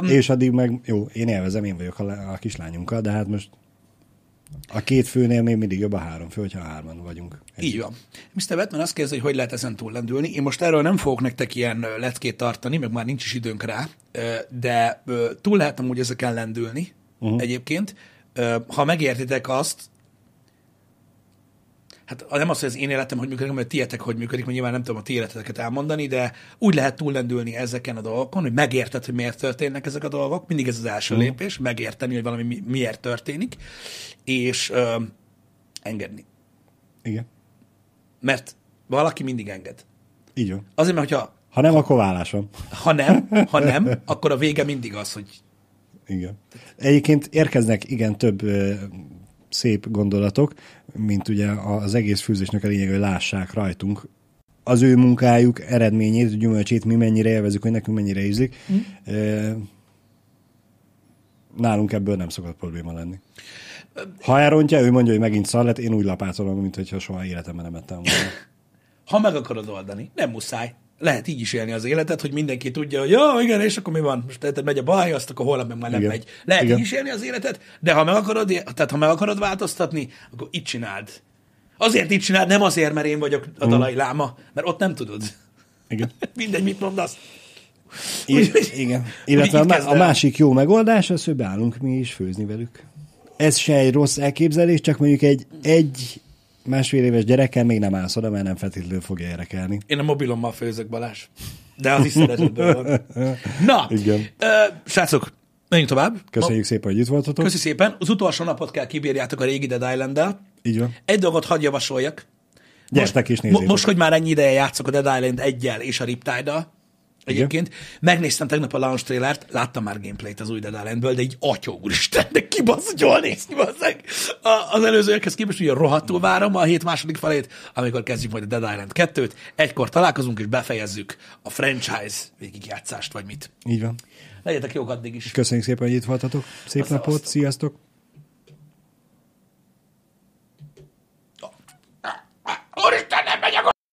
Um, és addig meg, jó, én élvezem, én vagyok a, a kislányunkkal, de hát most a két főnél még mindig jobb a három fő, hogyha hárman vagyunk. Egy. Így van. Mr. Batman azt kérdezi, hogy hogy lehet ezen túllendülni. Én most erről nem fogok nektek ilyen leckét tartani, meg már nincs is időnk rá, de túl lehet amúgy ezeken lendülni uh-huh. egyébként. Ha megértitek azt, hát nem az, hogy az én életem hogy működik, mert tietek hogy működik, mert nyilván nem tudom a ti életeteket elmondani, de úgy lehet túllendülni ezeken a dolgokon, hogy megérted, hogy miért történnek ezek a dolgok. Mindig ez az első uh-huh. lépés, megérteni, hogy valami mi, miért történik, és ö, engedni. Igen. Mert valaki mindig enged. Így van. Azért, mert hogyha... Ha nem, akkor vállás van. Ha nem, ha nem, akkor a vége mindig az, hogy... Igen. Egyébként érkeznek igen több szép gondolatok, mint ugye az egész fűzésnek a lényeg, hogy lássák rajtunk az ő munkájuk eredményét, gyümölcsét, mi mennyire élvezük, hogy nekünk mennyire ízlik. Mm. Nálunk ebből nem szokott probléma lenni. Ha elrontja, ő mondja, hogy megint szar lett, én úgy lapátolom, mint hogyha soha életemben nem ettem volna. Ha meg akarod oldani, nem muszáj lehet így is élni az életet, hogy mindenki tudja, hogy jó, igen, és akkor mi van? Most tehát megy a baj, azt akkor holnap meg már nem igen. megy. Lehet igen. így is élni az életet, de ha meg akarod, tehát ha meg akarod változtatni, akkor itt csináld. Azért itt csináld, nem azért, mert én vagyok a dalai láma, mert ott nem tudod. Igen. Mindegy, mit mondasz. I- igen. Illetve a, a másik jó megoldás az, hogy beállunk mi is főzni velük. Ez se egy rossz elképzelés, csak mondjuk egy, egy másfél éves gyerekkel még nem állsz oda, mert nem feltétlenül fogja érekelni. Én a mobilommal főzök, Balázs. De az is szeretetből van. Na, Igen. Uh, srácok, menjünk tovább. Köszönjük Ma, szépen, hogy itt voltatok. Köszönjük szépen. Az utolsó napot kell kibírjátok a régi Dead island Így van. Egy dolgot hadd javasoljak. Gyertek is nézzétek. Most, hogy már ennyi ideje játszok a Dead Island egyel és a Riptide-dal, Egyébként Igen. megnéztem tegnap a launch trailert, láttam már gameplayt az új Dead Islandből, de így atya úristen, de kibasz, hogy jól néz ki, basszeg. Az előzőekhez képest ugye rohadtul várom a hét második felét, amikor kezdjük majd a Dead Island 2-t. Egykor találkozunk és befejezzük a franchise végigjátszást, vagy mit. Így van. Legyetek jók addig is. Köszönjük szépen, hogy itt voltatok. Szép Azt napot, szevasztok. sziasztok!